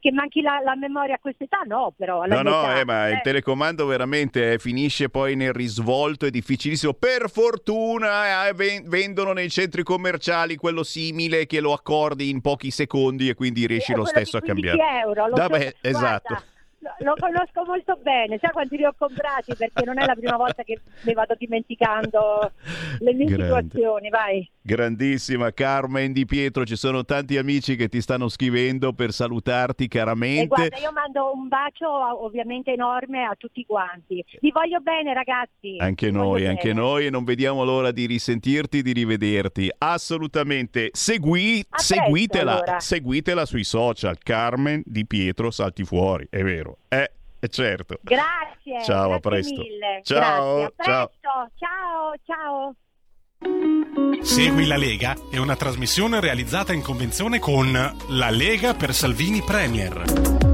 che manchi la, la memoria a questa età no, però No, no, età, eh, ma il eh. telecomando veramente eh, finisce poi nel risvolto, è difficilissimo. Per fortuna eh, ven- vendono nei centri commerciali quello simile che lo accordi in pochi secondi e quindi riesci lo stesso a di 15 cambiare. euro, lo Da- beh, guarda, esatto. Lo- conosco molto bene, sai quanti li ho comprati perché non è la prima volta che mi vado dimenticando le mie Grande. situazioni, vai. Grandissima Carmen Di Pietro, ci sono tanti amici che ti stanno scrivendo per salutarti E caramente. guarda, io mando un bacio ovviamente enorme a tutti quanti. Vi voglio bene ragazzi. Anche Vi noi, bene. anche noi e non vediamo l'ora di risentirti, di rivederti. Assolutamente. Segui, presto, seguitela, allora. seguitela sui social. Carmen Di Pietro salti fuori, è vero. Eh, è certo. Grazie. Ciao, a grazie presto. mille. Ciao, Grazie, a ciao. presto. Ciao, ciao. Segui la Lega è una trasmissione realizzata in convenzione con La Lega per Salvini Premier.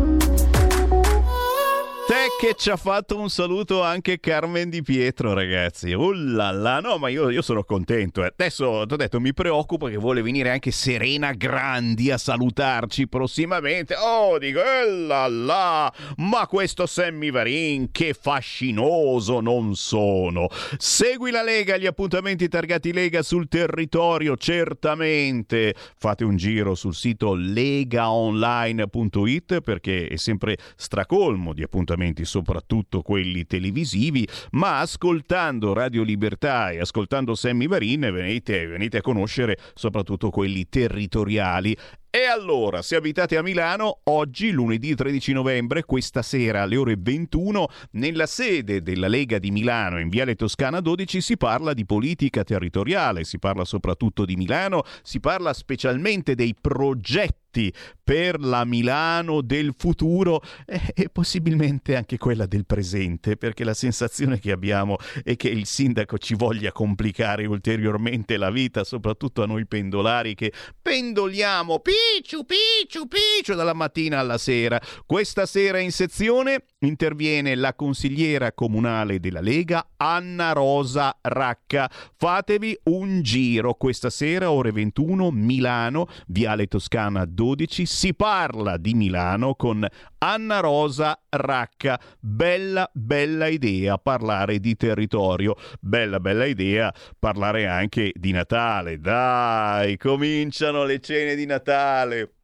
Te che ci ha fatto un saluto anche Carmen Di Pietro, ragazzi. Là, no, ma io, io sono contento. eh. Adesso ti ho detto, mi preoccupa che vuole venire anche Serena Grandi a salutarci prossimamente. Oh, dico, eh là, ma questo Sammy Varin, che fascinoso non sono. Segui la Lega, gli appuntamenti targati Lega sul territorio, certamente. Fate un giro sul sito legaonline.it perché è sempre stracolmo di appuntamenti, soprattutto quelli televisivi, ma ascoltando Radio Libertà e ascoltando Sammy Varin venite, venite a conoscere soprattutto quelli territoriali. E allora, se abitate a Milano, oggi, lunedì 13 novembre, questa sera alle ore 21, nella sede della Lega di Milano, in Viale Toscana 12, si parla di politica territoriale, si parla soprattutto di Milano, si parla specialmente dei progetti fatti per la Milano del futuro e, e possibilmente anche quella del presente, perché la sensazione che abbiamo è che il sindaco ci voglia complicare ulteriormente la vita, soprattutto a noi pendolari che pendoliamo picciu, picciu, picciu dalla mattina alla sera. Questa sera in sezione interviene la consigliera comunale della Lega Anna Rosa Racca. Fatevi un giro questa sera ore 21 Milano, Viale Toscana 12. Si parla di Milano con Anna Rosa Racca. Bella, bella idea parlare di territorio. Bella, bella idea parlare anche di Natale. Dai, cominciano le cene di Natale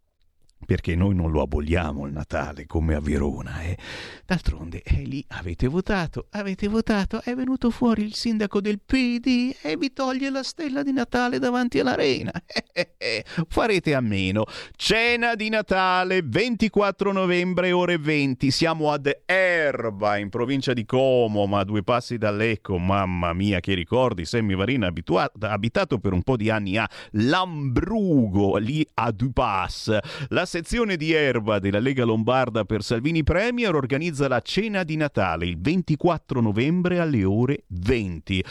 perché noi non lo aboliamo il Natale come a Verona. Eh. D'altronde eh, lì avete votato, avete votato, è venuto fuori il sindaco del PD e vi toglie la stella di Natale davanti all'arena. Eh, eh, farete a meno. Cena di Natale, 24 novembre, ore 20. Siamo ad Erba, in provincia di Como, ma a due passi da Lecco. Mamma mia, che ricordi. Sammy Varina ha abitato per un po' di anni a Lambrugo, lì a Dupas. La sezione di Erba della Lega Lombarda per Salvini Premier organizza la cena di Natale il 24 novembre alle ore 20.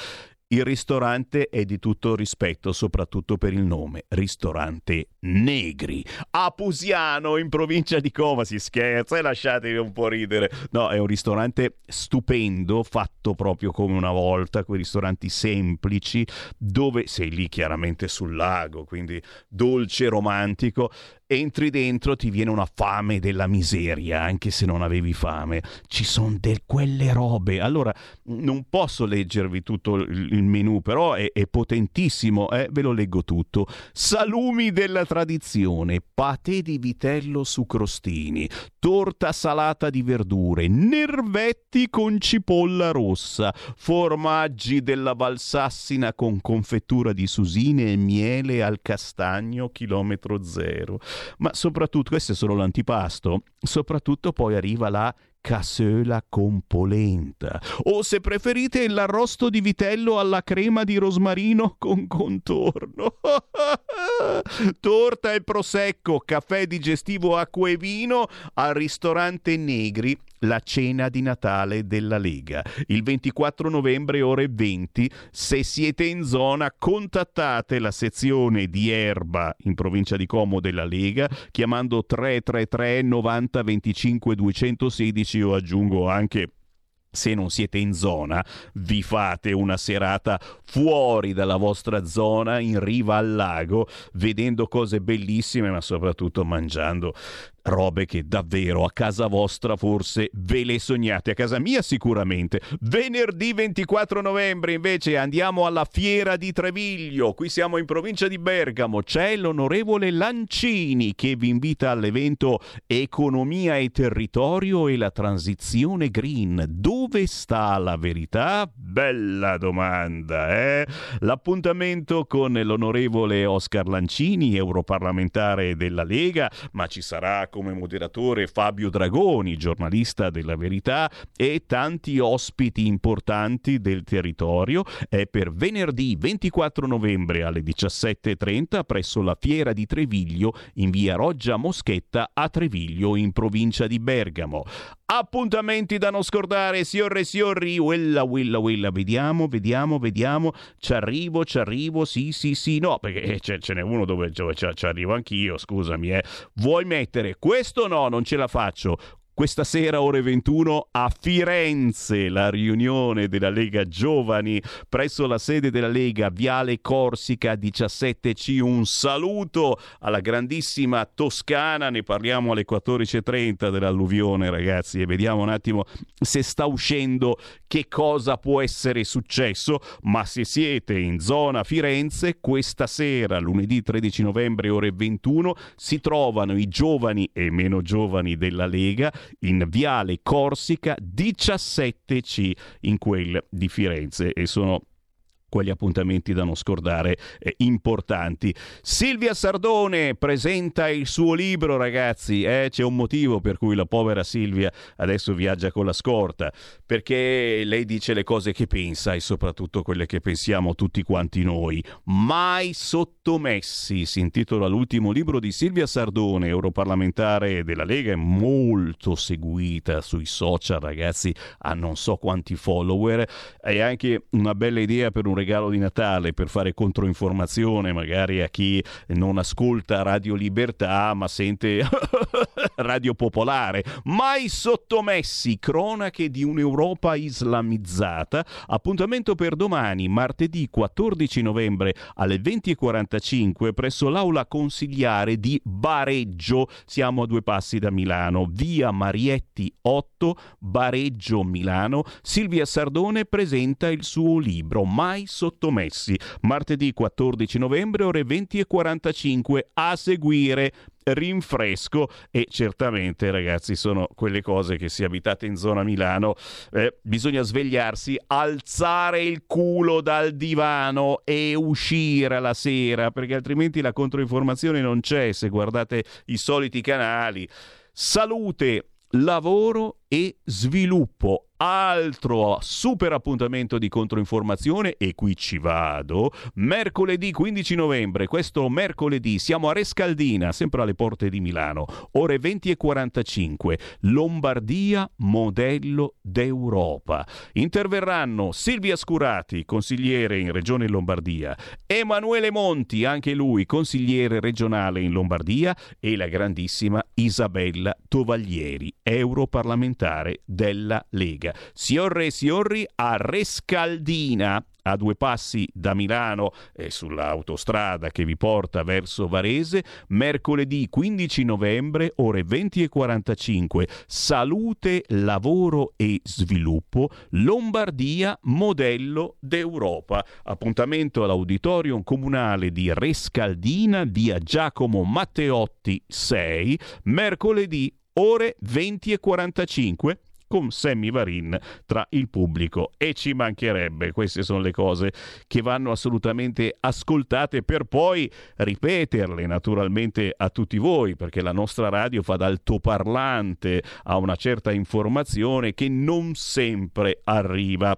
Il ristorante è di tutto rispetto, soprattutto per il nome, ristorante Negri. A Pusiano, in provincia di Cova, si scherza e lasciatevi un po' ridere. No, è un ristorante stupendo, fatto proprio come una volta, quei ristoranti semplici, dove sei lì chiaramente sul lago, quindi dolce romantico, entri dentro ti viene una fame della miseria, anche se non avevi fame. Ci sono de quelle robe. Allora, non posso leggervi tutto il menù, però è, è potentissimo, eh? ve lo leggo tutto. Salumi della tradizione, patè di vitello su crostini, torta salata di verdure, nervetti con cipolla rossa, formaggi della Valsassina con confettura di susine e miele al castagno chilometro zero ma soprattutto, questo è solo l'antipasto, soprattutto poi arriva la cassola con polenta o se preferite l'arrosto di vitello alla crema di rosmarino con contorno. Torta e prosecco, caffè digestivo, acqua e vino al ristorante Negri la cena di Natale della Lega. Il 24 novembre ore 20, se siete in zona contattate la sezione di Erba in provincia di Como della Lega chiamando 333 90 25 216 o aggiungo anche se non siete in zona, vi fate una serata fuori dalla vostra zona, in riva al lago, vedendo cose bellissime, ma soprattutto mangiando robe che davvero a casa vostra forse ve le sognate, a casa mia sicuramente. Venerdì 24 novembre invece andiamo alla Fiera di Treviglio, qui siamo in provincia di Bergamo, c'è l'onorevole Lancini che vi invita all'evento Economia e Territorio e la Transizione Green. Dove sta la verità? Bella domanda, eh? L'appuntamento con l'onorevole Oscar Lancini, europarlamentare della Lega, ma ci sarà come moderatore Fabio Dragoni, giornalista della Verità, e tanti ospiti importanti del territorio. È per venerdì 24 novembre alle 17.30 presso la Fiera di Treviglio in via Roggia Moschetta a Treviglio in provincia di Bergamo. Appuntamenti da non scordare, signore e signori, willa, willa, willa, vediamo, vediamo, vediamo, ci arrivo, ci arrivo, sì, sì, sì, no, perché ce, ce n'è uno dove, ci arrivo anch'io, scusami, eh. Vuoi mettere? Questo no, non ce la faccio. Questa sera, ore 21, a Firenze, la riunione della Lega Giovani presso la sede della Lega, Viale Corsica 17C. Un saluto alla grandissima Toscana, ne parliamo alle 14.30 dell'alluvione, ragazzi, e vediamo un attimo se sta uscendo che cosa può essere successo. Ma se siete in zona Firenze, questa sera, lunedì 13 novembre, ore 21, si trovano i giovani e meno giovani della Lega in Viale Corsica 17C in quel di Firenze e sono quegli appuntamenti da non scordare eh, importanti. Silvia Sardone presenta il suo libro, ragazzi. Eh? C'è un motivo per cui la povera Silvia adesso viaggia con la scorta, perché lei dice le cose che pensa e soprattutto quelle che pensiamo tutti quanti noi. Mai sottomessi si intitola l'ultimo libro di Silvia Sardone, europarlamentare della Lega, è molto seguita sui social, ragazzi, ha non so quanti follower. È anche una bella idea per un regalo di Natale per fare controinformazione magari a chi non ascolta Radio Libertà ma sente Radio Popolare. Mai sottomessi, cronache di un'Europa islamizzata. Appuntamento per domani, martedì 14 novembre alle 20.45 presso l'aula consigliare di Bareggio. Siamo a due passi da Milano. Via Marietti 8, Bareggio Milano. Silvia Sardone presenta il suo libro Mai sottomessi. Martedì 14 novembre ore 20.45 a seguire rinfresco e certamente ragazzi sono quelle cose che se abitate in zona Milano eh, bisogna svegliarsi, alzare il culo dal divano e uscire la sera perché altrimenti la controinformazione non c'è se guardate i soliti canali. Salute, lavoro e sviluppo altro super appuntamento di controinformazione e qui ci vado mercoledì 15 novembre questo mercoledì siamo a Rescaldina sempre alle porte di Milano ore 20 e 45 Lombardia modello d'Europa interverranno Silvia Scurati consigliere in regione Lombardia Emanuele Monti anche lui consigliere regionale in Lombardia e la grandissima Isabella Tovaglieri europarlamentare della Lega. Siorre e Siorri a Rescaldina, a due passi da Milano e sull'autostrada che vi porta verso Varese, mercoledì 15 novembre, ore 20.45. Salute, lavoro e sviluppo, Lombardia, modello d'Europa. Appuntamento all'auditorium comunale di Rescaldina, via Giacomo Matteotti 6, mercoledì ore 20.45 con Sammy Varin tra il pubblico e ci mancherebbe. Queste sono le cose che vanno assolutamente ascoltate per poi ripeterle naturalmente a tutti voi, perché la nostra radio fa da altoparlante a una certa informazione che non sempre arriva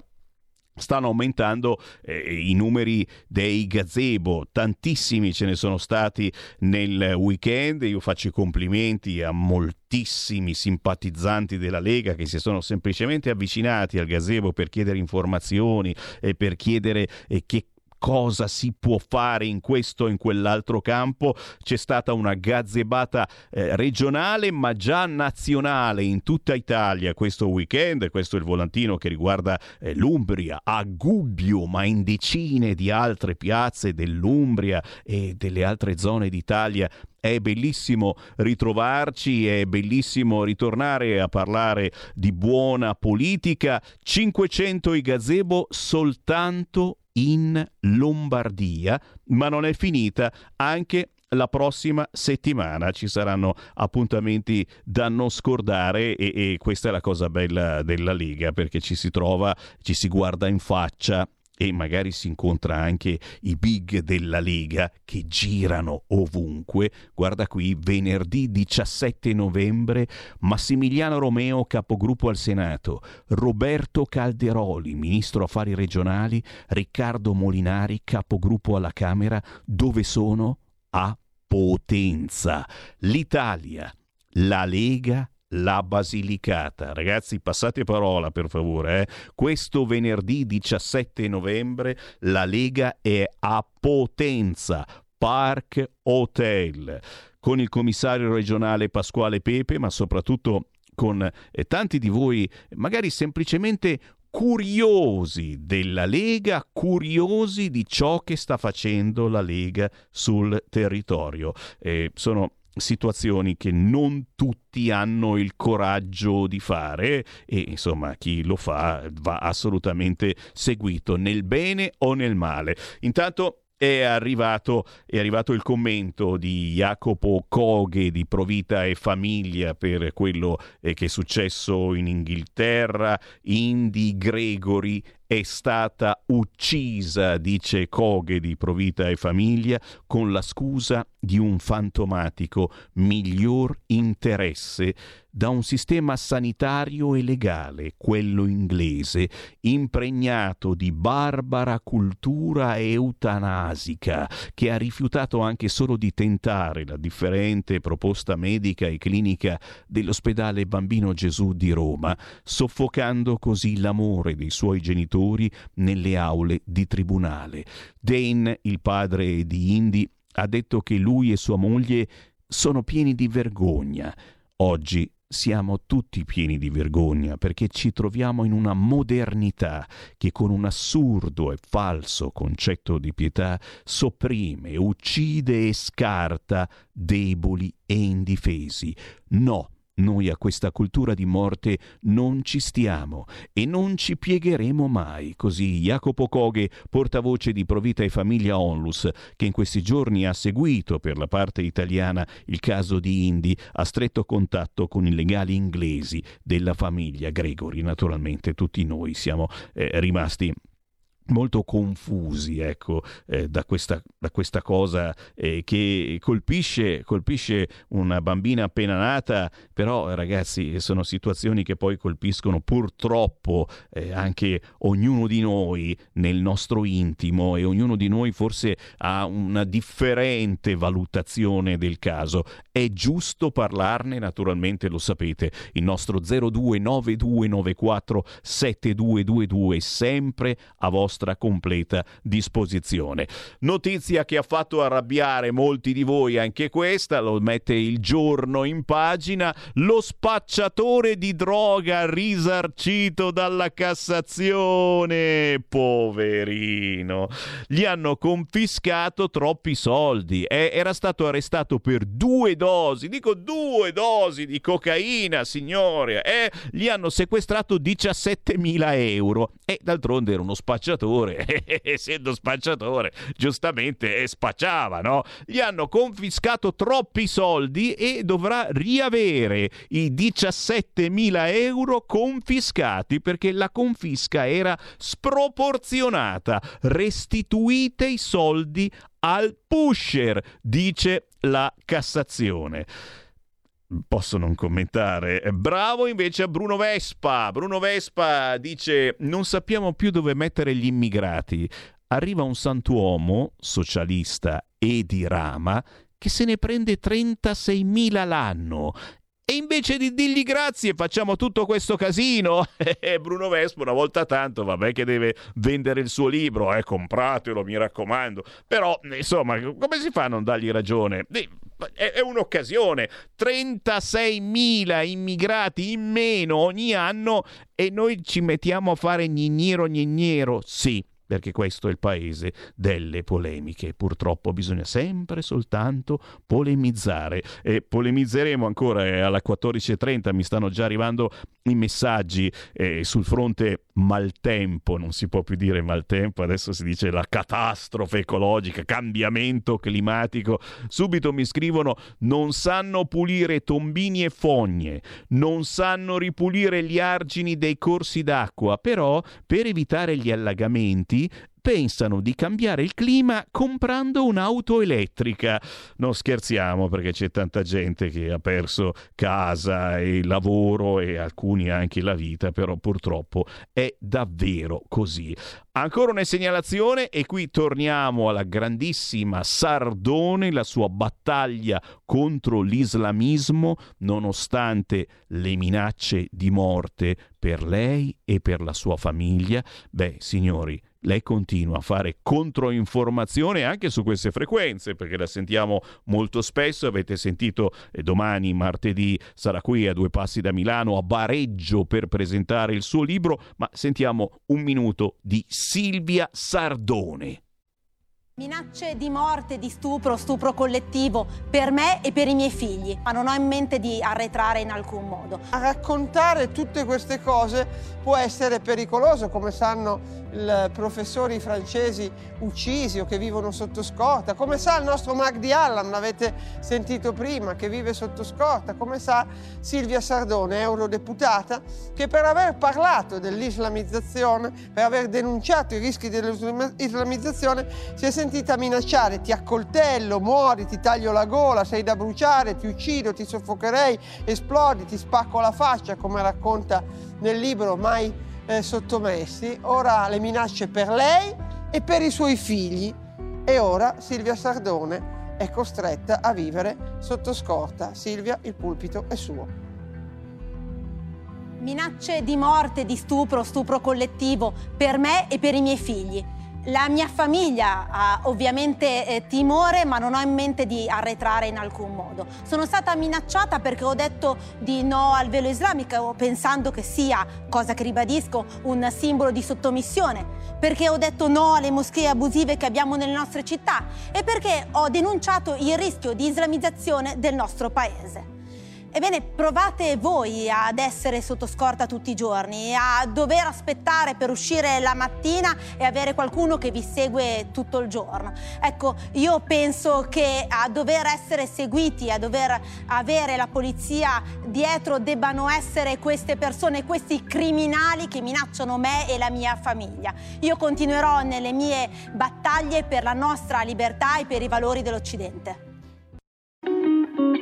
stanno aumentando eh, i numeri dei gazebo, tantissimi ce ne sono stati nel weekend, io faccio i complimenti a moltissimi simpatizzanti della Lega che si sono semplicemente avvicinati al gazebo per chiedere informazioni e per chiedere eh, che cosa si può fare in questo o in quell'altro campo. C'è stata una gazzebata eh, regionale ma già nazionale in tutta Italia questo weekend. Questo è il volantino che riguarda eh, l'Umbria, a Gubbio, ma in decine di altre piazze dell'Umbria e delle altre zone d'Italia è bellissimo ritrovarci, è bellissimo ritornare a parlare di buona politica. 500 i gazebo soltanto in Lombardia, ma non è finita. Anche la prossima settimana ci saranno appuntamenti da non scordare e, e, questa è la cosa bella della Lega perché ci si trova, ci si guarda in faccia e magari si incontra anche i big della Lega che girano ovunque. Guarda qui, venerdì 17 novembre, Massimiliano Romeo, capogruppo al Senato, Roberto Calderoli, ministro affari regionali, Riccardo Molinari, capogruppo alla Camera, dove sono? A Potenza. L'Italia, la Lega la Basilicata. Ragazzi, passate parola per favore. Eh? Questo venerdì 17 novembre la Lega è a Potenza. Park Hotel con il commissario regionale Pasquale Pepe, ma soprattutto con eh, tanti di voi, magari semplicemente curiosi della Lega, curiosi di ciò che sta facendo la Lega sul territorio. Eh, sono situazioni che non tutti hanno il coraggio di fare e insomma chi lo fa va assolutamente seguito nel bene o nel male. Intanto è arrivato, è arrivato, il commento di Jacopo Coghe di Provita e Famiglia per quello eh, che è successo in Inghilterra. Indy Gregory è stata uccisa, dice Coghe di Provita e Famiglia, con la scusa di un fantomatico miglior interesse da un sistema sanitario e legale, quello inglese, impregnato di barbara cultura eutanasica, che ha rifiutato anche solo di tentare la differente proposta medica e clinica dell'ospedale Bambino Gesù di Roma, soffocando così l'amore dei suoi genitori nelle aule di tribunale. Dane, il padre di Indy, ha detto che lui e sua moglie sono pieni di vergogna. Oggi siamo tutti pieni di vergogna perché ci troviamo in una modernità che con un assurdo e falso concetto di pietà sopprime, uccide e scarta deboli e indifesi. No, noi a questa cultura di morte non ci stiamo e non ci piegheremo mai. Così Jacopo Coghe, portavoce di Provita e Famiglia Onlus, che in questi giorni ha seguito per la parte italiana il caso di Indy, ha stretto contatto con i legali inglesi della famiglia Gregory. Naturalmente tutti noi siamo eh, rimasti molto confusi ecco, eh, da, questa, da, questa, cosa eh, che colpisce, colpisce, una bambina appena nata, però ragazzi sono situazioni che poi colpiscono purtroppo eh, anche ognuno di noi nel nostro intimo e ognuno di noi forse ha una differente valutazione del caso. È giusto parlarne, naturalmente lo sapete, il nostro 0292947222 sempre a vostra vostra completa disposizione. Notizia che ha fatto arrabbiare molti di voi anche questa, lo mette il giorno in pagina, lo spacciatore di droga risarcito dalla Cassazione, poverino. Gli hanno confiscato troppi soldi, eh, era stato arrestato per due dosi, dico due dosi di cocaina, signore, eh, gli hanno sequestrato 17.000 euro e d'altronde era uno spacciatore spacciatore, essendo spacciatore, giustamente eh, spacciava, no? Gli hanno confiscato troppi soldi e dovrà riavere i 17.000 euro confiscati perché la confisca era sproporzionata. Restituite i soldi al pusher, dice la Cassazione posso non commentare. Bravo invece a Bruno Vespa. Bruno Vespa dice: Non sappiamo più dove mettere gli immigrati. Arriva un santuomo socialista e di rama che se ne prende 36.000 l'anno e invece di dirgli grazie facciamo tutto questo casino. Bruno Vespo una volta tanto, vabbè che deve vendere il suo libro, eh, compratelo, mi raccomando. Però, insomma, come si fa a non dargli ragione? È, un'occasione. 36.000 immigrati in meno ogni anno e noi ci mettiamo a fare gnignero gnignero. Sì, perché questo è il paese delle polemiche. Purtroppo bisogna sempre soltanto polemizzare e polemizzeremo ancora eh, alle 14.30, mi stanno già arrivando i messaggi eh, sul fronte maltempo, non si può più dire maltempo, adesso si dice la catastrofe ecologica, cambiamento climatico. Subito mi scrivono non sanno pulire tombini e fogne, non sanno ripulire gli argini dei corsi d'acqua, però per evitare gli allagamenti pensano di cambiare il clima comprando un'auto elettrica. Non scherziamo perché c'è tanta gente che ha perso casa e lavoro e alcuni anche la vita, però purtroppo è davvero così. Ancora una segnalazione e qui torniamo alla grandissima Sardone, la sua battaglia contro l'islamismo nonostante le minacce di morte per lei e per la sua famiglia. Beh, signori, lei continua a fare controinformazione anche su queste frequenze, perché la sentiamo molto spesso. Avete sentito eh, domani, martedì, sarà qui a due passi da Milano, a Bareggio, per presentare il suo libro, ma sentiamo un minuto di Silvia Sardone. Minacce di morte, di stupro, stupro collettivo per me e per i miei figli, ma non ho in mente di arretrare in alcun modo. A raccontare tutte queste cose può essere pericoloso, come sanno i professori francesi uccisi o che vivono sotto scorta, come sa il nostro Magdi Allam, l'avete sentito prima, che vive sotto scorta, come sa Silvia Sardone, eurodeputata, che per aver parlato dell'islamizzazione, per aver denunciato i rischi dell'islamizzazione, si è sentita minacciare, ti accoltello, muori, ti taglio la gola, sei da bruciare, ti uccido, ti soffocherei, esplodi, ti spacco la faccia, come racconta nel libro Mai eh, sottomessi, ora le minacce per lei e per i suoi figli e ora Silvia Sardone è costretta a vivere sotto scorta. Silvia, il pulpito è suo. Minacce di morte, di stupro, stupro collettivo per me e per i miei figli. La mia famiglia ha ovviamente eh, timore, ma non ho in mente di arretrare in alcun modo. Sono stata minacciata perché ho detto di no al velo islamico, pensando che sia, cosa che ribadisco, un simbolo di sottomissione, perché ho detto no alle moschee abusive che abbiamo nelle nostre città e perché ho denunciato il rischio di islamizzazione del nostro paese. Ebbene, provate voi ad essere sotto scorta tutti i giorni, a dover aspettare per uscire la mattina e avere qualcuno che vi segue tutto il giorno. Ecco, io penso che a dover essere seguiti, a dover avere la polizia dietro debbano essere queste persone, questi criminali che minacciano me e la mia famiglia. Io continuerò nelle mie battaglie per la nostra libertà e per i valori dell'Occidente.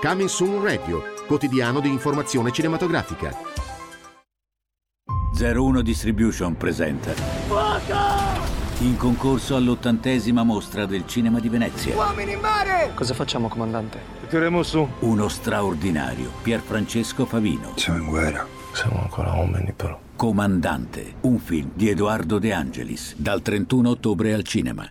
Coming Soon Radio, quotidiano di informazione cinematografica. 01 Distribution presenta in concorso all'ottantesima mostra del cinema di Venezia. Uomini in mare! Cosa facciamo, comandante? Tireremo su. Uno straordinario Pierfrancesco Favino. Siamo in guerra. Siamo ancora uomini, però. Comandante, un film di Edoardo De Angelis, dal 31 ottobre al cinema.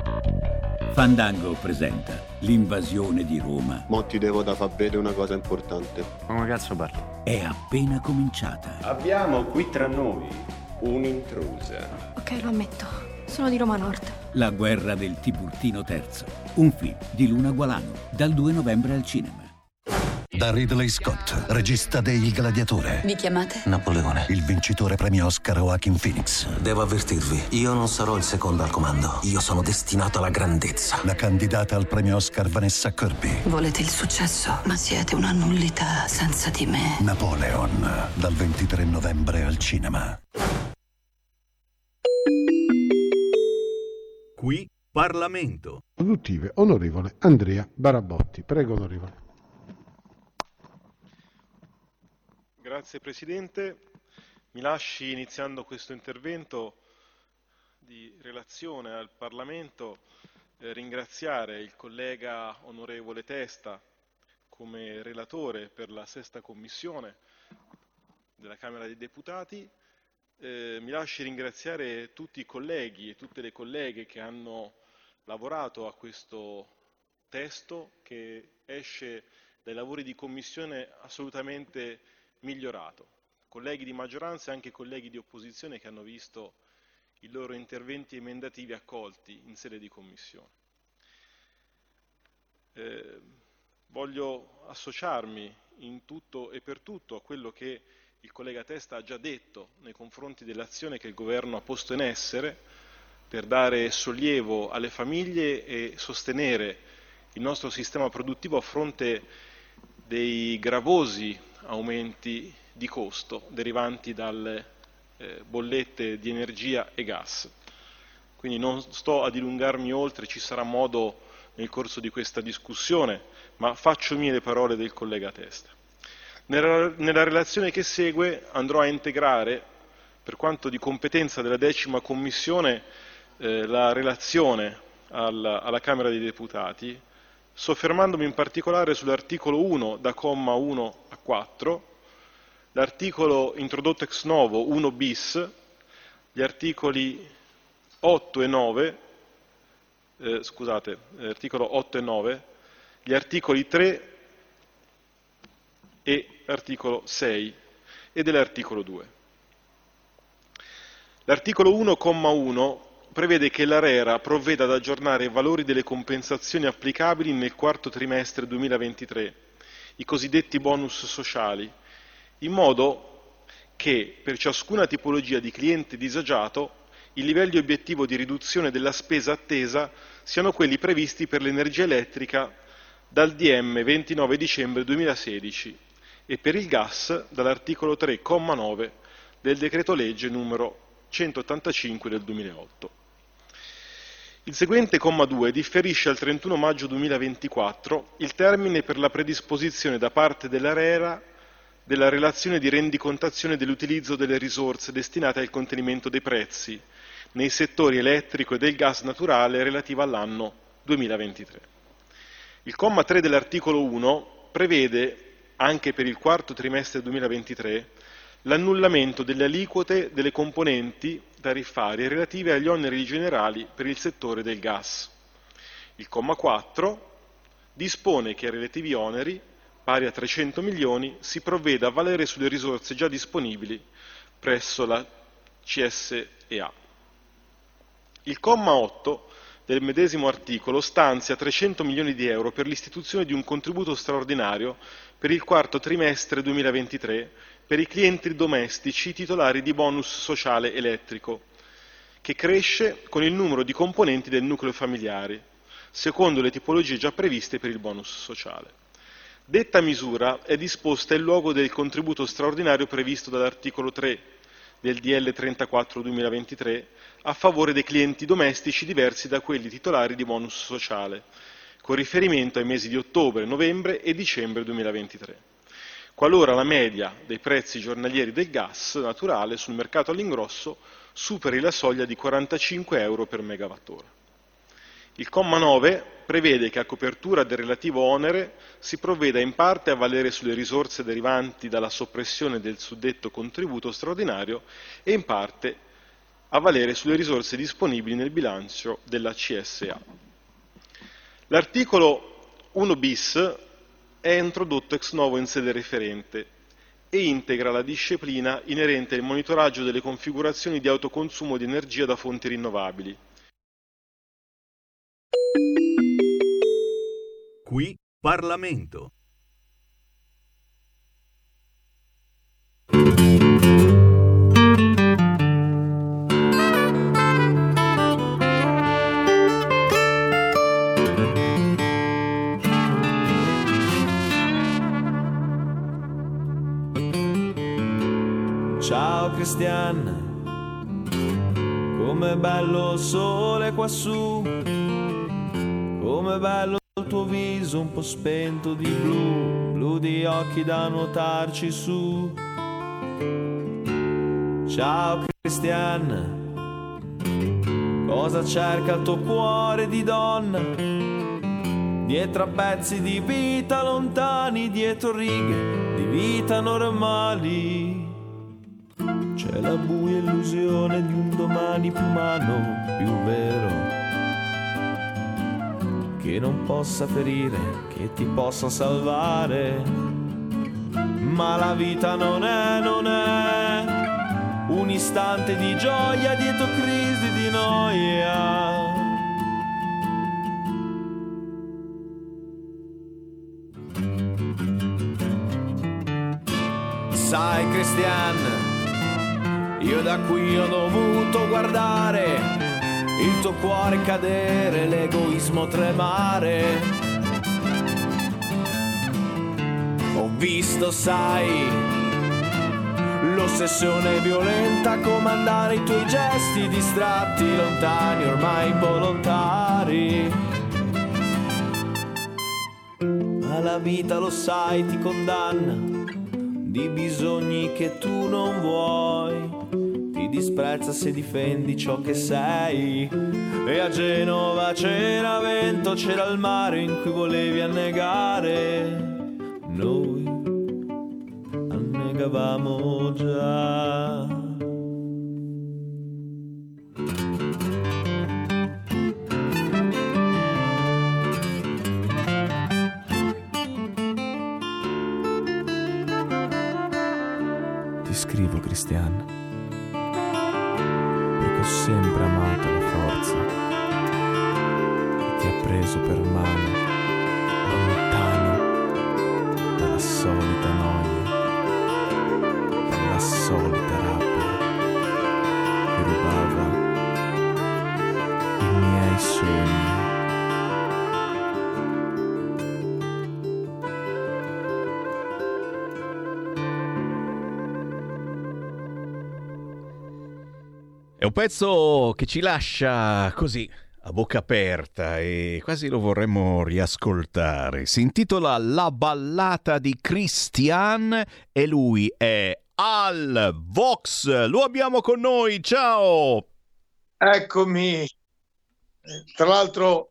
Fandango presenta l'invasione di Roma. Mo ti devo da far vedere una cosa importante. Come cazzo parli? È appena cominciata. Abbiamo qui tra noi un'intrusa. Ok, lo ammetto. Sono di Roma Nord. La guerra del Tiburtino III. Un film di Luna Gualano, dal 2 novembre al cinema. Da Ridley Scott, regista de Il Gladiatore. Vi chiamate? Napoleone. Il vincitore premio Oscar Joaquin Phoenix. Devo avvertirvi, io non sarò il secondo al comando. Io sono destinato alla grandezza. La candidata al premio Oscar Vanessa Kirby. Volete il successo, ma siete una nullità senza di me. Napoleon, dal 23 novembre al cinema. Qui Parlamento. Produttive, onorevole Andrea Barabotti. Prego, onorevole. Grazie Presidente. Mi lasci iniziando questo intervento di relazione al Parlamento eh, ringraziare il collega onorevole Testa come relatore per la sesta commissione della Camera dei Deputati. Eh, mi lasci ringraziare tutti i colleghi e tutte le colleghe che hanno lavorato a questo testo che esce dai lavori di commissione assolutamente migliorato. Colleghi di maggioranza e anche colleghi di opposizione che hanno visto i loro interventi emendativi accolti in sede di commissione. Eh, voglio associarmi in tutto e per tutto a quello che il collega Testa ha già detto nei confronti dell'azione che il governo ha posto in essere per dare sollievo alle famiglie e sostenere il nostro sistema produttivo a fronte dei gravosi aumenti di costo derivanti dalle eh, bollette di energia e gas. Quindi non sto a dilungarmi oltre, ci sarà modo nel corso di questa discussione, ma faccio mie le parole del collega Testa. Nella, relazione che segue andrò a integrare, per quanto di competenza della decima commissione, eh, la relazione alla, alla Camera dei Deputati, soffermandomi in particolare sull'articolo 1 da comma 1 a 4, l'articolo introdotto ex novo 1 bis, gli articoli 8 e 9, eh, scusate, articolo 8 e 9, gli articoli 3 e articolo 6 e dell'articolo 2. L'articolo 1,1 prevede che l'ARERA provveda ad aggiornare i valori delle compensazioni applicabili nel quarto trimestre 2023, i cosiddetti bonus sociali, in modo che per ciascuna tipologia di cliente disagiato i livelli obiettivo di riduzione della spesa attesa siano quelli previsti per l'energia elettrica dal DM 29 dicembre 2016 e per il gas dall'articolo 3,9 del decreto legge numero 185 del 2008. Il seguente comma 2 differisce al 31 maggio 2024 il termine per la predisposizione da parte dell'ARERA della relazione di rendicontazione dell'utilizzo delle risorse destinate al contenimento dei prezzi nei settori elettrico e del gas naturale relativa all'anno 2023. Il comma 3 dell'articolo 1 prevede, anche per il quarto trimestre 2023, l'annullamento delle aliquote delle componenti tariffarie relative agli oneri generali per il settore del gas. Il comma 4 dispone che ai relativi oneri, pari a 300 milioni, si provveda a valere sulle risorse già disponibili presso la CSEA. Il comma 8 del medesimo articolo stanzia 300 milioni di euro per l'istituzione di un contributo straordinario per il quarto trimestre 2023 per i clienti domestici titolari di bonus sociale elettrico, che cresce con il numero di componenti del nucleo familiare, secondo le tipologie già previste per il bonus sociale. Detta misura è disposta in luogo del contributo straordinario previsto dall'articolo 3 del DL 34 2023 a favore dei clienti domestici diversi da quelli titolari di bonus sociale, con riferimento ai mesi di ottobre, novembre e dicembre 2023, qualora la media dei prezzi giornalieri del gas naturale sul mercato all'ingrosso superi la soglia di 45 euro per megawattora. Il comma 9 prevede che a copertura del relativo onere si provveda in parte a valere sulle risorse derivanti dalla soppressione del suddetto contributo straordinario e in parte a valere sulle risorse disponibili nel bilancio della CSA. L'articolo 1 bis è introdotto ex novo in sede referente e integra la disciplina inerente al monitoraggio delle configurazioni di autoconsumo di energia da fonti rinnovabili. Qui Parlamento. Ciao Cristian, com'è bello il sole quassù, com'è bello il tuo viso un po' spento di blu, blu di occhi da nuotarci su. Ciao Cristian, Cosa cerca il tuo cuore di donna? Dietro a pezzi di vita lontani, dietro righe di vita normali. C'è la buia illusione di un domani più umano, più vero. Che non possa ferire, che ti possa salvare. Ma la vita non è, non è un istante di gioia dietro crisi di noia. Sai, Christian, io da qui ho dovuto guardare il tuo cuore cadere, l'egoismo tremare. Ho visto, sai, l'ossessione violenta comandare i tuoi gesti distratti, lontani, ormai involontari. Ma la vita, lo sai, ti condanna di bisogni che tu non vuoi. Disprezza se difendi ciò che sei. E a Genova c'era vento, c'era il mare in cui volevi annegare. Noi annegavamo già. Ti scrivo, Cristian, sempre amato la forza. Che ti ha preso per mano È un pezzo che ci lascia così a bocca aperta e quasi lo vorremmo riascoltare. Si intitola La ballata di Christian e lui è Al Vox. Lo abbiamo con noi. Ciao! Eccomi. Tra l'altro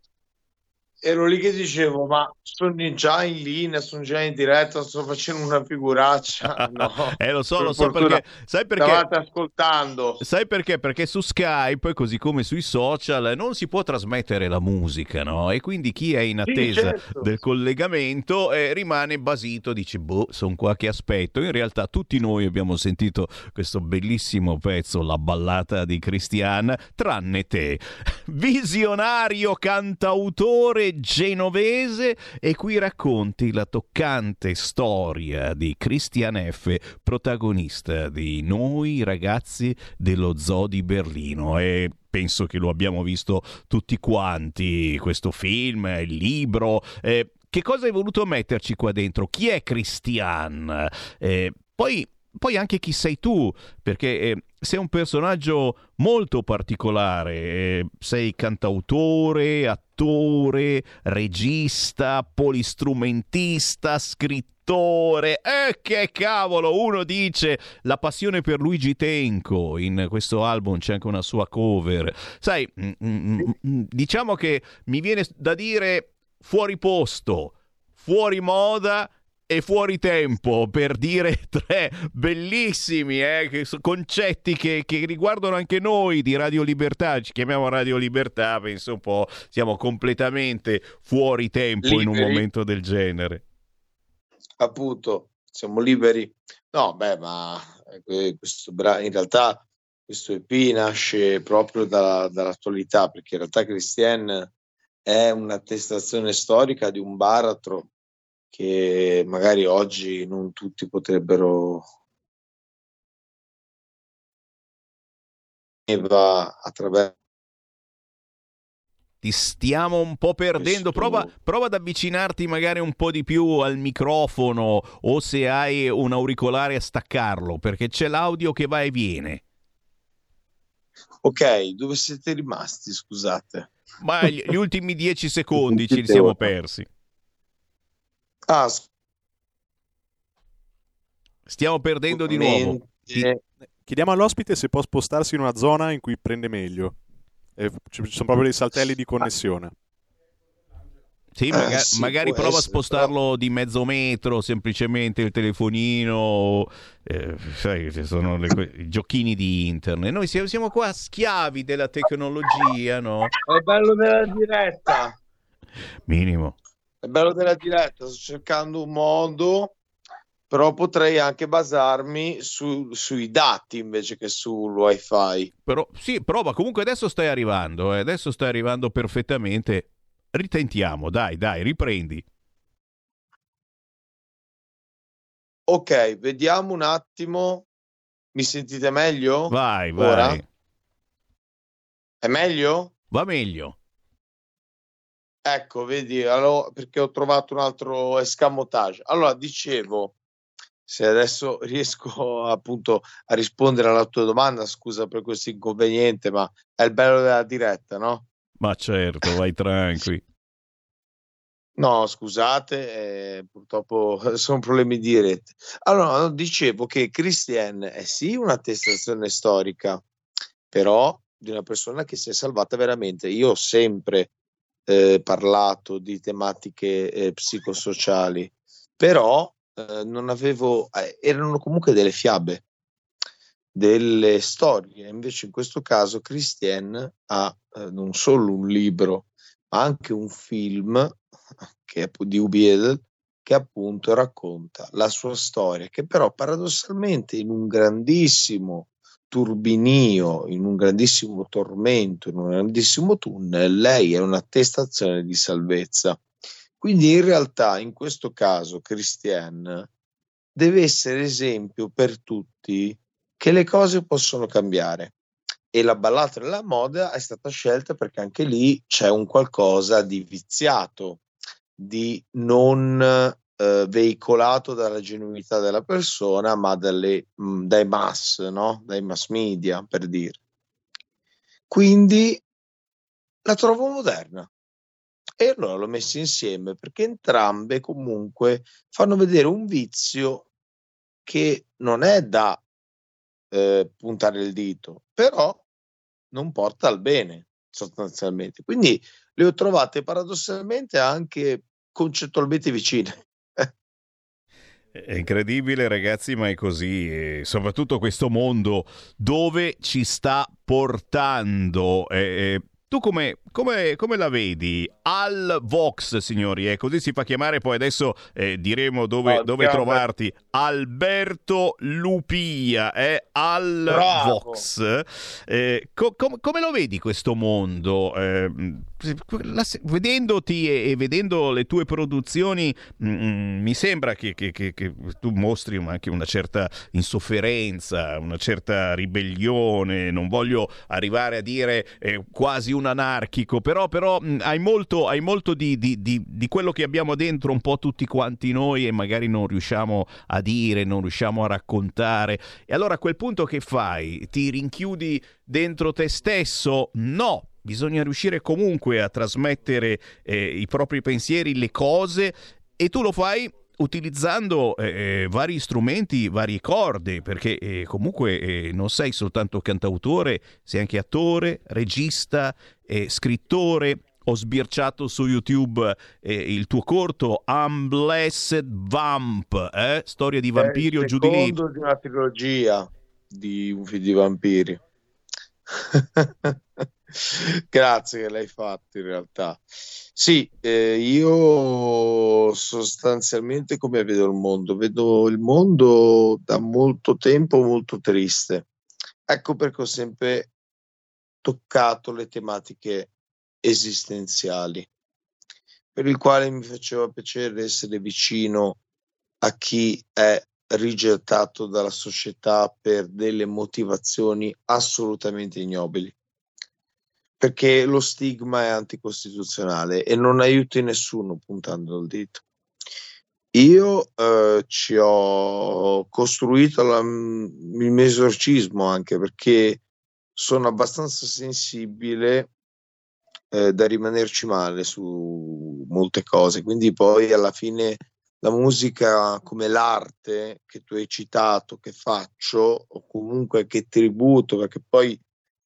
ero lì che dicevo, ma sono già in linea, sono già in diretta, sto facendo una figuraccia. No, eh, lo so, per lo so perché. Sai perché? Stavate ascoltando. Sai perché? Perché su Skype, così come sui social, non si può trasmettere la musica, no? E quindi chi è in attesa certo. del collegamento eh, rimane basito, dice, boh, sono qua che aspetto. In realtà tutti noi abbiamo sentito questo bellissimo pezzo, la ballata di Christian, tranne te. Visionario cantautore genovese e qui racconti la toccante storia di Christian F., protagonista di Noi ragazzi dello Zoo di Berlino e penso che lo abbiamo visto tutti quanti, questo film, il libro. Eh, che cosa hai voluto metterci qua dentro? Chi è Christian? Eh, poi poi anche chi sei tu, perché eh, sei un personaggio molto particolare, eh, sei cantautore, attore, regista, polistrumentista, scrittore. Eh, che cavolo! Uno dice la passione per Luigi Tenco. In questo album c'è anche una sua cover. Sai, mm, mm, mm, diciamo che mi viene da dire fuori posto, fuori moda e fuori tempo per dire tre bellissimi eh, concetti che, che riguardano anche noi di Radio Libertà. Ci chiamiamo Radio Libertà, penso un po', siamo completamente fuori tempo in un Liberi. momento del genere. appunto siamo liberi. No, beh, ma eh, questo bra- in realtà questo EP nasce proprio da- dall'attualità, perché in realtà Christian è un'attestazione storica di un baratro che magari oggi non tutti potrebbero attraverso Ti stiamo un po' perdendo. Prova, prova ad avvicinarti magari un po' di più al microfono o se hai un auricolare a staccarlo, perché c'è l'audio che va e viene. Ok, dove siete rimasti? Scusate. Ma gli, gli ultimi dieci secondi ci siamo persi. Ah, s- Stiamo perdendo di nuovo. Chiediamo all'ospite se può spostarsi in una zona in cui prende meglio. e ci sono proprio dei saltelli di connessione. Sì, Eh, maga- sì, magari prova a essere, spostarlo di mezzo metro, semplicemente il telefonino, eh, sai, ci sono le que- i giochini di internet. Noi siamo, siamo qua schiavi della tecnologia, no? È bello della diretta. Minimo. È bello della diretta. Sto cercando un modo, però potrei anche basarmi su- sui dati invece che sul wifi. Però sì, prova, comunque adesso stai arrivando, eh, adesso stai arrivando perfettamente. Ritentiamo, dai, dai, riprendi. Ok, vediamo un attimo. Mi sentite meglio? Vai, Ora? vai. È meglio? Va meglio. Ecco, vedi, allora, perché ho trovato un altro escamotage. Allora, dicevo, se adesso riesco appunto a rispondere alla tua domanda, scusa per questo inconveniente, ma è il bello della diretta, no? Ma certo, vai tranqui. No, scusate, eh, purtroppo sono problemi di rete. Allora, dicevo che Christian è sì un'attestazione storica, però di una persona che si è salvata veramente. Io ho sempre eh, parlato di tematiche eh, psicosociali, però eh, non avevo, eh, erano comunque delle fiabe, delle storie. Invece in questo caso Christian ha eh, non solo un libro, ma anche un film che è di Ubi Edel che appunto racconta la sua storia, che però paradossalmente in un grandissimo turbinio, in un grandissimo tormento, in un grandissimo tunnel, lei è un'attestazione di salvezza. Quindi in realtà in questo caso Christian deve essere esempio per tutti che le cose possono cambiare. E la ballata della moda è stata scelta perché anche lì c'è un qualcosa di viziato, di non eh, veicolato dalla genuinità della persona, ma dalle, mh, dai mass, no? dai mass media, per dire. Quindi la trovo moderna. E allora l'ho messa insieme perché entrambe comunque fanno vedere un vizio che non è da eh, puntare il dito, però non porta al bene sostanzialmente. Quindi le ho trovate paradossalmente anche concettualmente vicine. È incredibile ragazzi, ma è così, e soprattutto questo mondo dove ci sta portando. eh, tu come, come, come, la vedi? Al Vox, signori, eh, così si fa chiamare, poi adesso eh, diremo dove, Oh, dove trovarti. Alberto Lupia, eh, al Bravo. Vox. Eh, co- com- come lo vedi questo mondo? Eh, la- vedendoti e, e vedendo le tue produzioni, mm, mi sembra che, che- che- che tu mostri anche una certa insofferenza, una certa ribellione. Non voglio arrivare a dire eh, quasi un anarchico, però, però hai molto, hai molto di, di- di- di quello che abbiamo dentro un po' tutti quanti noi e magari non riusciamo a dire, non riusciamo a raccontare. E allora a quel punto che fai? Ti rinchiudi dentro te stesso? No, bisogna riuscire comunque a trasmettere eh, i propri pensieri, le cose e tu lo fai utilizzando eh, vari strumenti, varie corde, perché eh, comunque eh, non sei soltanto cantautore, sei anche attore, regista, eh, scrittore. Ho sbirciato su YouTube eh, il tuo corto Unblessed Vamp, eh? storia di vampiri o il giù di lì. secondo di una trilogia di di vampiri. Grazie che l'hai fatto in realtà. Sì, eh, io sostanzialmente come vedo il mondo? Vedo il mondo da molto tempo molto triste. Ecco perché ho sempre toccato le tematiche esistenziali, per il quale mi faceva piacere essere vicino a chi è rigettato dalla società per delle motivazioni assolutamente ignobili perché lo stigma è anticostituzionale e non aiuti nessuno puntando il dito. Io eh, ci ho costruito la- il mio esorcismo anche perché sono abbastanza sensibile eh, da rimanerci male su molte cose, quindi poi alla fine la musica come l'arte che tu hai citato, che faccio, o comunque che tributo, perché poi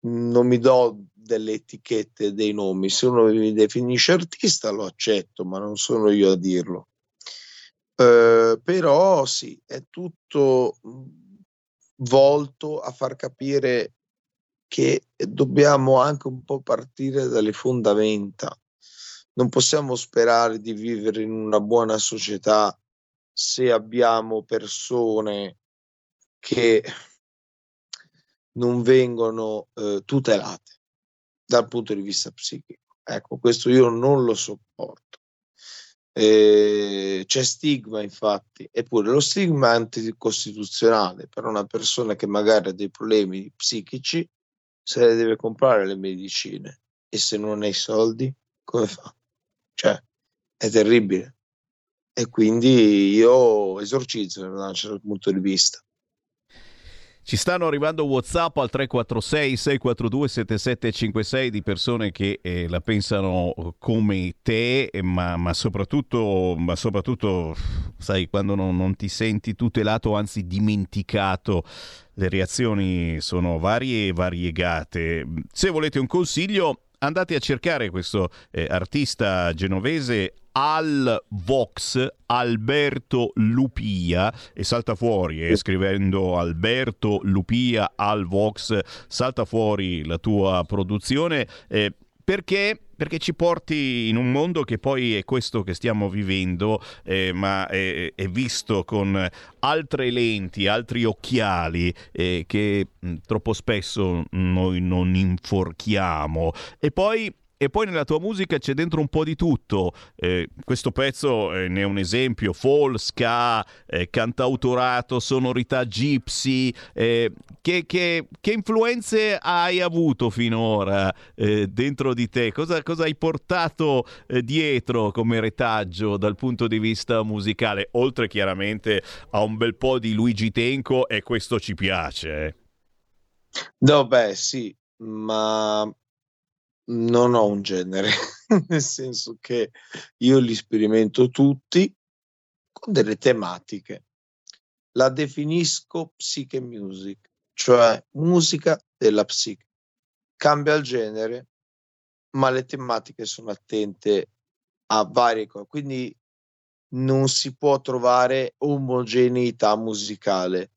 non mi do delle etichette, dei nomi. Se uno mi definisce artista lo accetto, ma non sono io a dirlo. Eh, però sì, è tutto volto a far capire che dobbiamo anche un po' partire dalle fondamenta. Non possiamo sperare di vivere in una buona società se abbiamo persone che non vengono eh, tutelate dal punto di vista psichico. Ecco, questo io non lo sopporto. Eh, c'è stigma, infatti, eppure lo stigma anticostituzionale per una persona che magari ha dei problemi psichici, se le deve comprare le medicine e se non ha i soldi, come fa? Cioè, è terribile. E quindi io esorcizzo da un certo punto di vista. Ci stanno arrivando WhatsApp al 346 642 7756 di persone che eh, la pensano come te, ma, ma, soprattutto, ma soprattutto, sai, quando non, non ti senti tutelato, anzi dimenticato, le reazioni sono varie e variegate. Se volete un consiglio, andate a cercare questo eh, artista genovese al Vox Alberto Lupia e salta fuori eh, scrivendo Alberto Lupia al Vox salta fuori la tua produzione eh, perché perché ci porti in un mondo che poi è questo che stiamo vivendo, eh, ma è, è, visto con altre lenti, altri occhiali eh, che mh, mm, troppo spesso noi non inforchiamo. E poi e poi nella tua musica c'è dentro un po' di tutto. Eh, questo pezzo eh, ne è un esempio: folk, ska, eh, cantautorato, sonorità gypsy. Eh, che, che, che, influenze hai avuto finora eh, dentro di te? Cosa, cosa hai portato eh, dietro come retaggio dal punto di vista musicale? Oltre chiaramente a un bel po' di Luigi Tenco, e questo ci piace. No, beh, sì, ma non ho un genere, nel senso che io li sperimento tutti con delle tematiche. La definisco psyche music, cioè musica della psiche. Cambia il genere, ma le tematiche sono attente a varie cose, quindi non si può trovare omogeneità musicale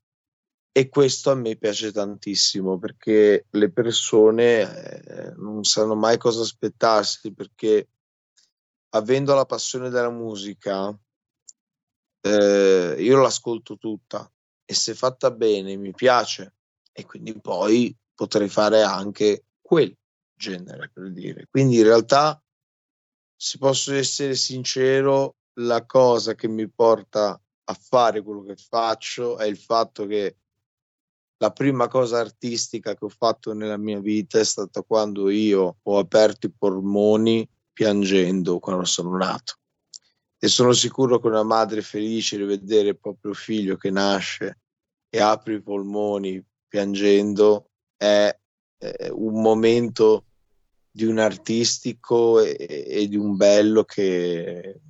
e questo a me piace tantissimo perché le persone eh, non sanno mai cosa aspettarsi perché avendo la passione della musica eh, io l'ascolto tutta. E se fatta bene mi piace. E quindi poi potrei fare anche quel genere per dire. Quindi in realtà se posso essere sincero la cosa che mi porta a fare quello che faccio è il fatto che la prima cosa artistica che ho fatto nella mia vita è stata quando io ho aperto i polmoni piangendo quando sono nato. E sono sicuro che una madre felice di vedere il proprio figlio che nasce e apre i polmoni piangendo è, è un momento di un artistico e, e di un bello che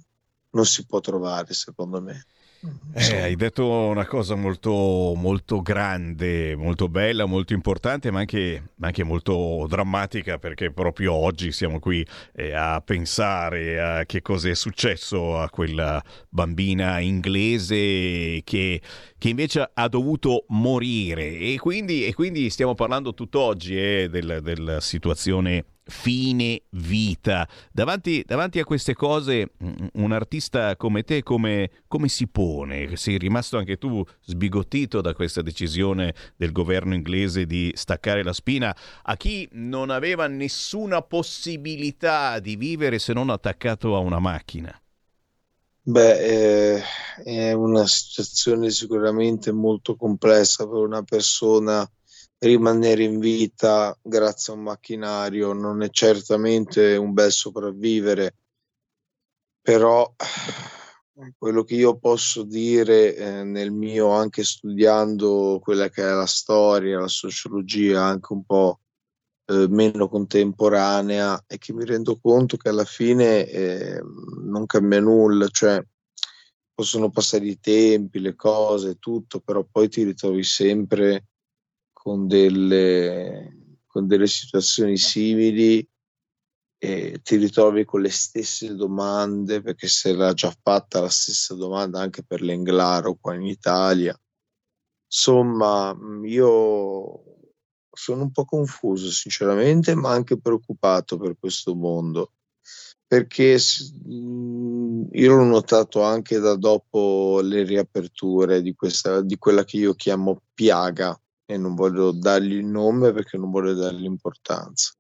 non si può trovare, secondo me. Eh, hai detto una cosa molto, molto grande, molto bella, molto importante, ma anche, anche molto drammatica, perché proprio oggi siamo qui eh, a pensare a che cosa è successo a quella bambina inglese che, che invece ha dovuto morire. E quindi, e quindi stiamo parlando tutt'oggi eh, del, della situazione fine vita. Davanti, davanti, a queste cose, un artista come te come, come, si pone? Sei rimasto anche tu sbigottito da questa decisione del governo inglese di staccare la spina a chi non aveva nessuna possibilità di vivere se non attaccato a una macchina? Beh, eh, è una situazione sicuramente molto complessa per una persona rimanere in vita grazie a un macchinario non è certamente un bel sopravvivere, però quello che io posso dire eh, nel mio, anche studiando quella che è la storia, la sociologia, anche un po' eh, meno contemporanea, è che mi rendo conto che alla fine eh, non cambia nulla, cioè possono passare i tempi, le cose, tutto, però poi ti ritrovi sempre con delle, con delle situazioni simili e ti ritrovi con le stesse domande perché se l'ha già fatta la stessa domanda anche per l'Englaro qua in Italia. Insomma, mm, io sono un po' confuso sinceramente, ma anche preoccupato per questo mondo perché mm, io l'ho notato anche da dopo le riaperture di, questa, di quella che io chiamo piaga e non voglio dargli il nome perché non voglio dargli importanza.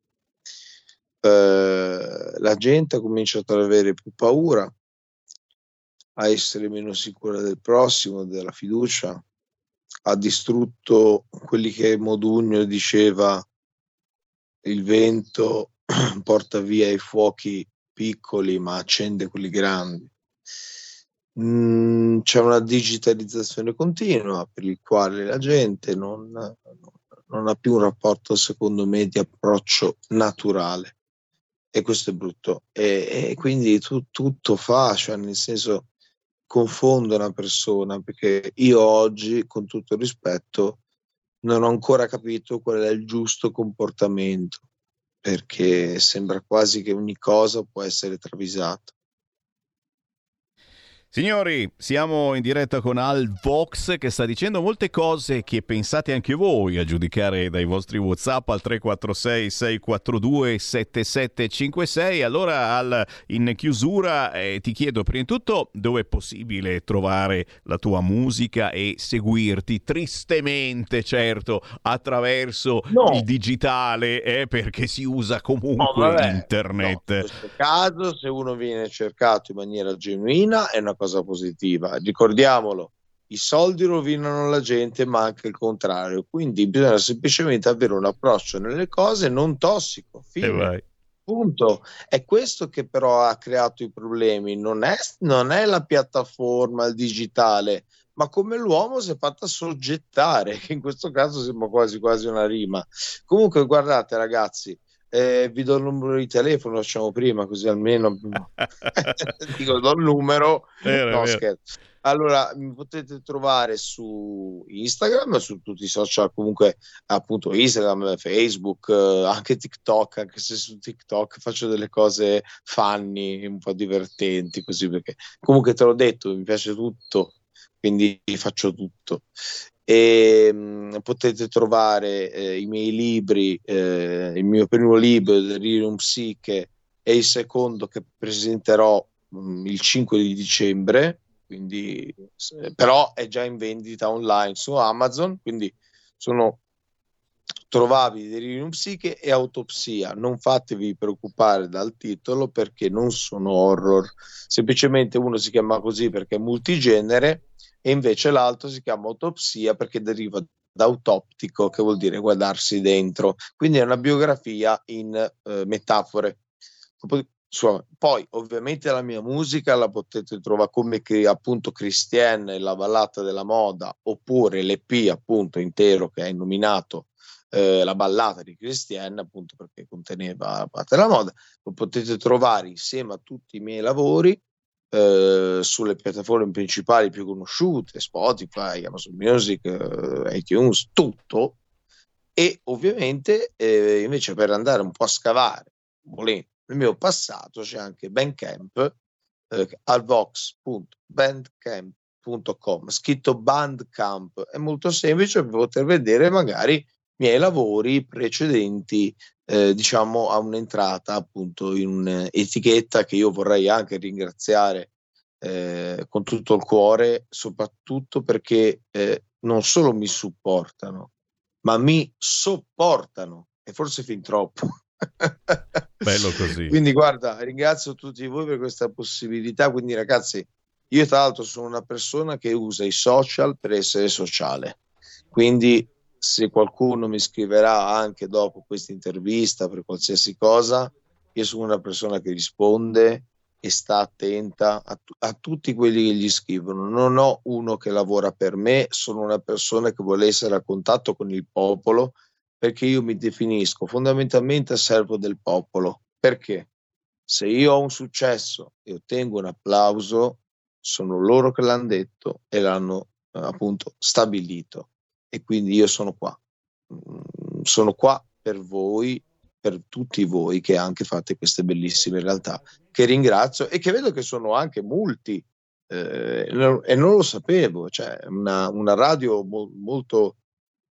Eh, la gente ha cominciato ad avere più paura, a essere meno sicura del prossimo, della fiducia, ha distrutto quelli che Modugno diceva il vento porta via i fuochi piccoli ma accende quelli grandi. Mm, c'è una digitalizzazione continua per il quale la gente non, non ha più un rapporto, secondo me, di approccio naturale e questo è brutto. E, e quindi tu, tutto fa, cioè nel senso confondo una persona perché io oggi, con tutto il rispetto, non ho ancora capito qual è il giusto comportamento perché sembra quasi che ogni cosa può essere travisata. Signori, siamo in diretta con Al Vox che sta dicendo molte cose che pensate anche voi a giudicare dai vostri WhatsApp al 346 642 7756. Allora Al, in chiusura eh, ti chiedo prima di tutto dove è possibile trovare la tua musica e seguirti tristemente, certo, attraverso no. il digitale, eh, perché si usa comunque no, internet. No, in questo caso se uno viene cercato in maniera genuina è una cosa cosa positiva. Ricordiamolo, i soldi rovinano la gente, ma anche il contrario. Quindi bisogna semplicemente avere un approccio nelle cose non tossico. Fine. Punto. È questo che però ha creato i problemi, non è, non è la piattaforma, il digitale, ma come l'uomo si è fatta soggettare, che in questo caso sembra quasi quasi una rima. Comunque, guardate, ragazzi, eh, vi do il numero di telefono, facciamo prima, così almeno dico do il numero. Vero, no, scherzo. Allora, mi potete trovare su Instagram, su tutti i social, comunque appunto Instagram, Facebook, eh, anche TikTok, anche se su TikTok faccio delle cose funny, un po' divertenti, così perché comunque te l'ho detto, mi piace tutto, quindi faccio tutto e mh, potete trovare eh, i miei libri, eh, il mio primo libro, Delirium Psiche, e il secondo che presenterò mh, il 5 di dicembre, quindi, però è già in vendita online su Amazon, quindi sono trovabili Delirium Psiche e Autopsia. Non fatevi preoccupare dal titolo perché non sono horror, semplicemente uno si chiama così perché è multigenere e invece l'altro si chiama autopsia perché deriva da autoptico, che vuol dire guardarsi dentro. Quindi è una biografia in eh, metafore. Poi, ovviamente, la mia musica la potete trovare come appunto Christiane, la ballata della moda, oppure l'EP appunto intero che è nominato eh, la ballata di Christiane, appunto perché conteneva la parte della moda. Lo potete trovare insieme a tutti i miei lavori eh, sulle piattaforme principali più conosciute, Spotify, Amazon Music, eh, iTunes, tutto. E ovviamente eh, invece per andare un po' a scavare, volendo, nel mio passato c'è anche Bandcamp, eh, alvox.bandcamp.com, scritto Bandcamp, è molto semplice per poter vedere magari i miei lavori precedenti eh, diciamo a un'entrata appunto in un'etichetta che io vorrei anche ringraziare eh, con tutto il cuore, soprattutto perché eh, non solo mi supportano, ma mi sopportano e forse fin troppo. Bello così. Quindi guarda, ringrazio tutti voi per questa possibilità. Quindi ragazzi, io tra l'altro sono una persona che usa i social per essere sociale. Quindi se qualcuno mi scriverà anche dopo questa intervista per qualsiasi cosa, io sono una persona che risponde e sta attenta a, a, tutti quelli che gli scrivono. Non ho uno che lavora per me, sono una persona che vuole essere a contatto con il popolo perché io mi definisco fondamentalmente servo del popolo. Perché? Se io ho un successo e ottengo un applauso, sono loro che l'hanno detto e l'hanno appunto stabilito e quindi io sono qua. Mm, sono qua per voi, per tutti voi che anche fate queste bellissime realtà, che ringrazio e che vedo che sono anche multi eh, e non lo sapevo, cioè una, una radio mo- molto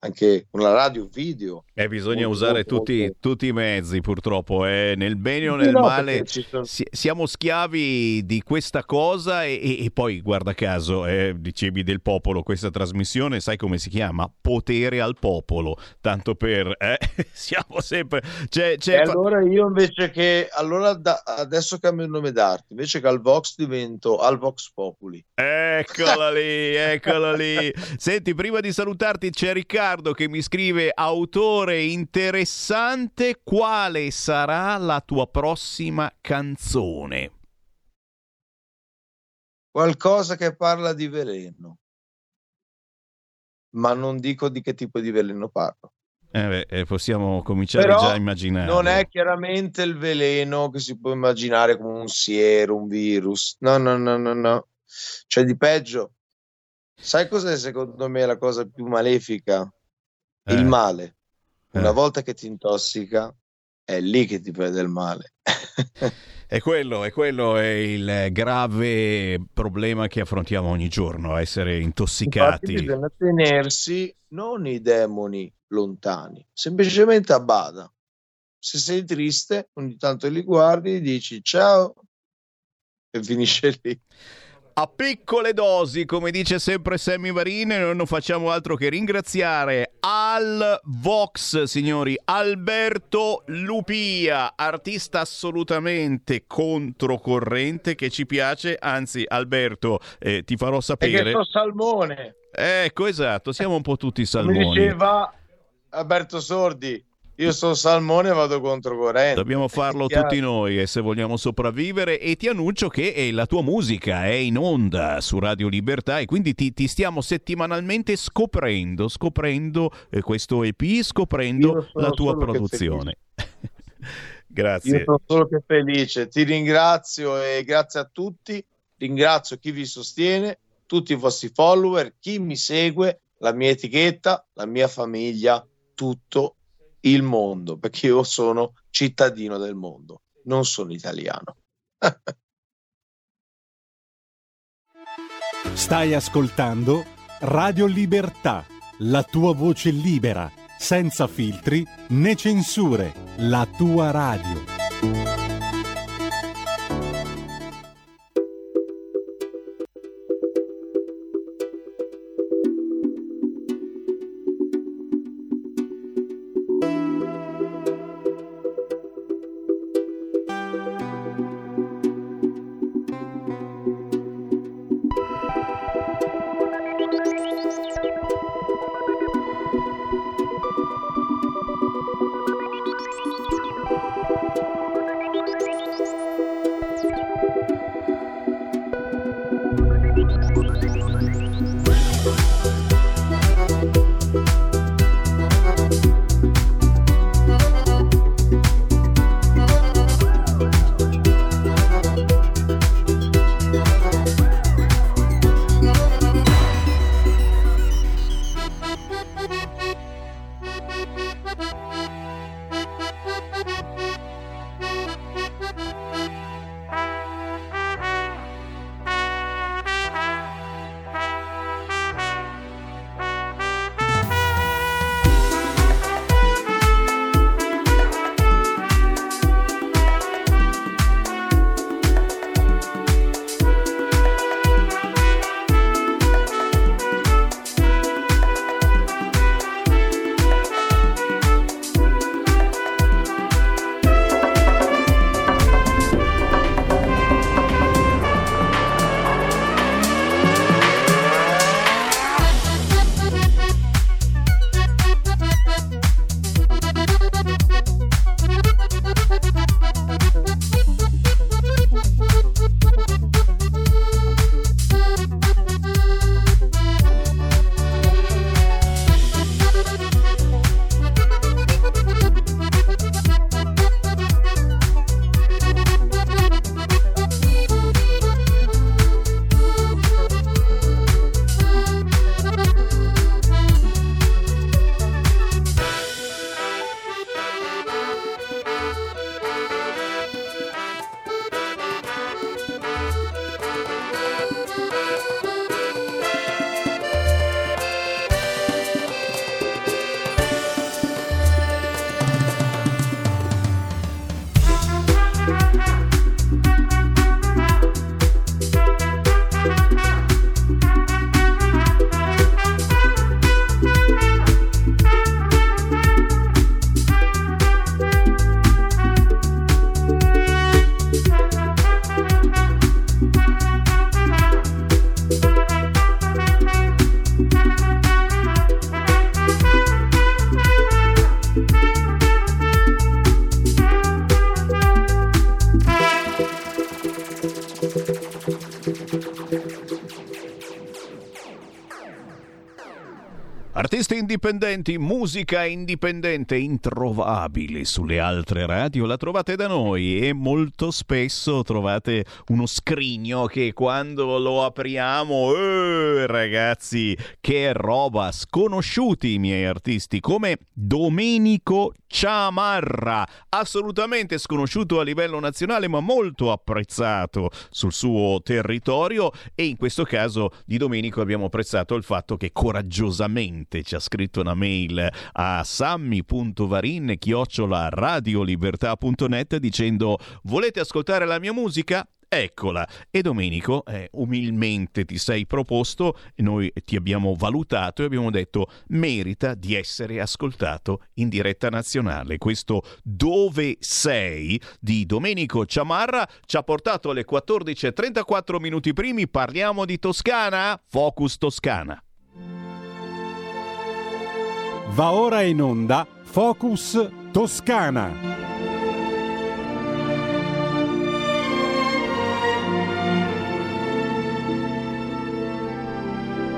anche una radio video. Eh, bisogna usare tutti, tutti i mezzi, purtroppo. eh. Nel bene o nel no, male sono- si- siamo schiavi di questa cosa e, e- poi, guarda caso, eh, dicevi del popolo, questa trasmissione, sai come si chiama? Potere al popolo. Tanto per... eh, siamo sempre... C'è, c'è E allora io invece che allora da- adesso cambio il nome d'arte, invece che al Vox divento al Vox Populi. Eccola lì, eccola lì. Senti, prima di salutarti c'è Riccardo che mi scrive autore interessante, quale sarà la tua prossima canzone? Qualcosa che parla di veleno. Ma non dico di che tipo di veleno parlo. Eh beh, eh, possiamo cominciare Però già a immaginare. non è chiaramente il veleno che si può immaginare come un siero, un virus. No, no, no, no, no. C'è di peggio. Sai cos'è secondo me la cosa più malefica? Il Eh. male. Una Eh. volta che ti intossica, è lì che ti prende il male. È quello, è quello è il grave problema che affrontiamo ogni giorno, essere Infatti intossicati. bisogna tenersi non i demoni lontani, semplicemente a bada. Se sei triste, ogni tanto li guardi, dici ciao e finisce lì. A piccole dosi, come dice sempre Sammy Varine, noi non facciamo altro che ringraziare Al Vox, signori, Alberto Lupia, artista assolutamente controcorrente che ci piace, anzi Alberto, eh, ti farò E che sapere. so salmone. Ecco, esatto, siamo un po' tutti salmoni. diceva Alberto Sordi, io sono salmone e vado contro corrente. Dobbiamo farlo tutti noi e se vogliamo sopravvivere e ti annuncio che eh, la tua musica è in onda su Radio Libertà e quindi ti, ti stiamo settimanalmente scoprendo, scoprendo eh, questo EP, Io scoprendo la tua produzione. Io Grazie. sono solo che felice. Ti ringrazio e grazie a tutti. Ringrazio chi vi sostiene, tutti i vostri follower, chi mi segue, la mia etichetta, la mia famiglia, tutto il mondo, perché io sono cittadino del mondo, non sono italiano. Stai ascoltando Radio Libertà, la tua voce libera, senza filtri né censure, la tua radio. Indipendenti, musica indipendente, introvabile sulle altre radio, la trovate da noi e molto spesso trovate uno scrigno che quando lo apriamo, eh, ragazzi, che roba, sconosciuti i miei artisti come Domenico Ciamarra, assolutamente sconosciuto a livello nazionale ma molto apprezzato sul suo territorio. E in questo caso di Domenico abbiamo apprezzato il fatto che coraggiosamente ci ha scritto una mail a sammy.varin chiocciola radiolibertà.net dicendo volete ascoltare la mia musica? Eccola. E Domenico, eh, umilmente ti sei proposto, noi ti abbiamo valutato e abbiamo detto merita di essere ascoltato in diretta nazionale. Questo Dove sei di Domenico Ciamarra ci ha portato alle 14.34 minuti primi. Parliamo di Toscana? Focus Toscana. Va ora in onda Focus Toscana.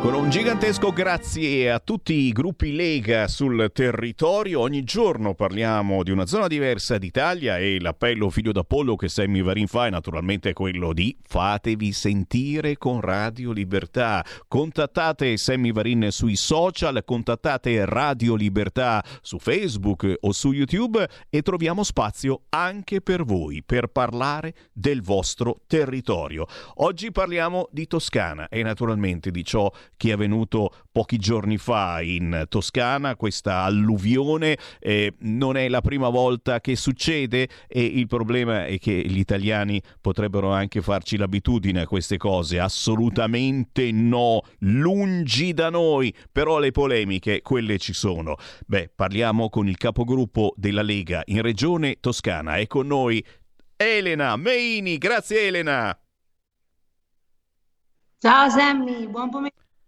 Con un gigantesco grazie a tutti i gruppi Lega sul territorio, ogni giorno parliamo di una zona diversa d'Italia e l'appello figlio d'Apollo che Sammy Varin fa è naturalmente quello di fatevi sentire con Radio Libertà. Contattate Sammy Varin sui social, contattate Radio Libertà su Facebook o su YouTube e troviamo spazio anche per voi per parlare del vostro territorio. Oggi parliamo di Toscana e naturalmente di ciò che è avvenuto pochi giorni fa in Toscana, questa alluvione eh, non è la prima volta che succede e il problema è che gli italiani potrebbero anche farci l'abitudine a queste cose, assolutamente no, lungi da noi, però le polemiche quelle ci sono. Beh, parliamo con il capogruppo della Lega in regione Toscana, è con noi Elena Meini, grazie Elena. Ciao Sammy, buon pomeriggio.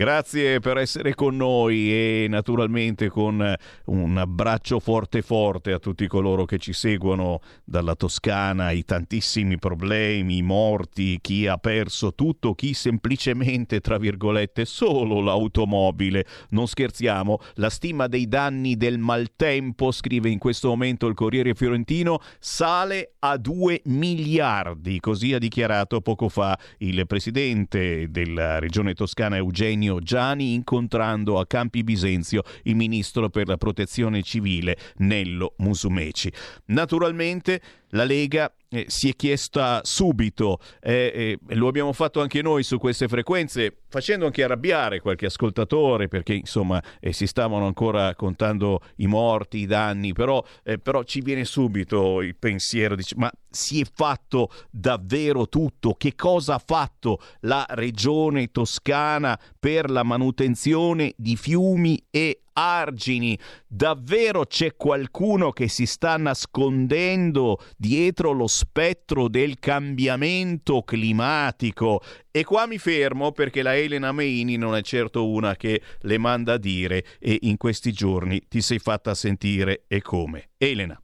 Grazie per essere con noi e naturalmente con un abbraccio forte forte a tutti coloro che ci seguono dalla Toscana, i tantissimi problemi, i morti, chi ha perso tutto, chi semplicemente, tra virgolette, solo l'automobile. Non scherziamo, la stima dei danni del maltempo, scrive in questo momento il Corriere Fiorentino, sale a 2 miliardi, così ha dichiarato poco fa il presidente della regione toscana Eugenio Giani incontrando a Campi Bisenzio il ministro per la protezione civile Nello Musumeci. Naturalmente la Lega eh, si è chiesta subito, eh, eh, lo abbiamo fatto anche noi su queste frequenze, facendo anche arrabbiare qualche ascoltatore perché insomma eh, si stavano ancora contando i morti, i danni, però, eh, però ci viene subito il pensiero, dice, ma si è fatto davvero tutto? Che cosa ha fatto la regione toscana per la manutenzione di fiumi e argini. Davvero c'è qualcuno che si sta nascondendo dietro lo spettro del cambiamento climatico? E qua mi fermo perché la Elena Meini non è certo una che le manda a dire e in questi giorni ti sei fatta sentire e come. Elena.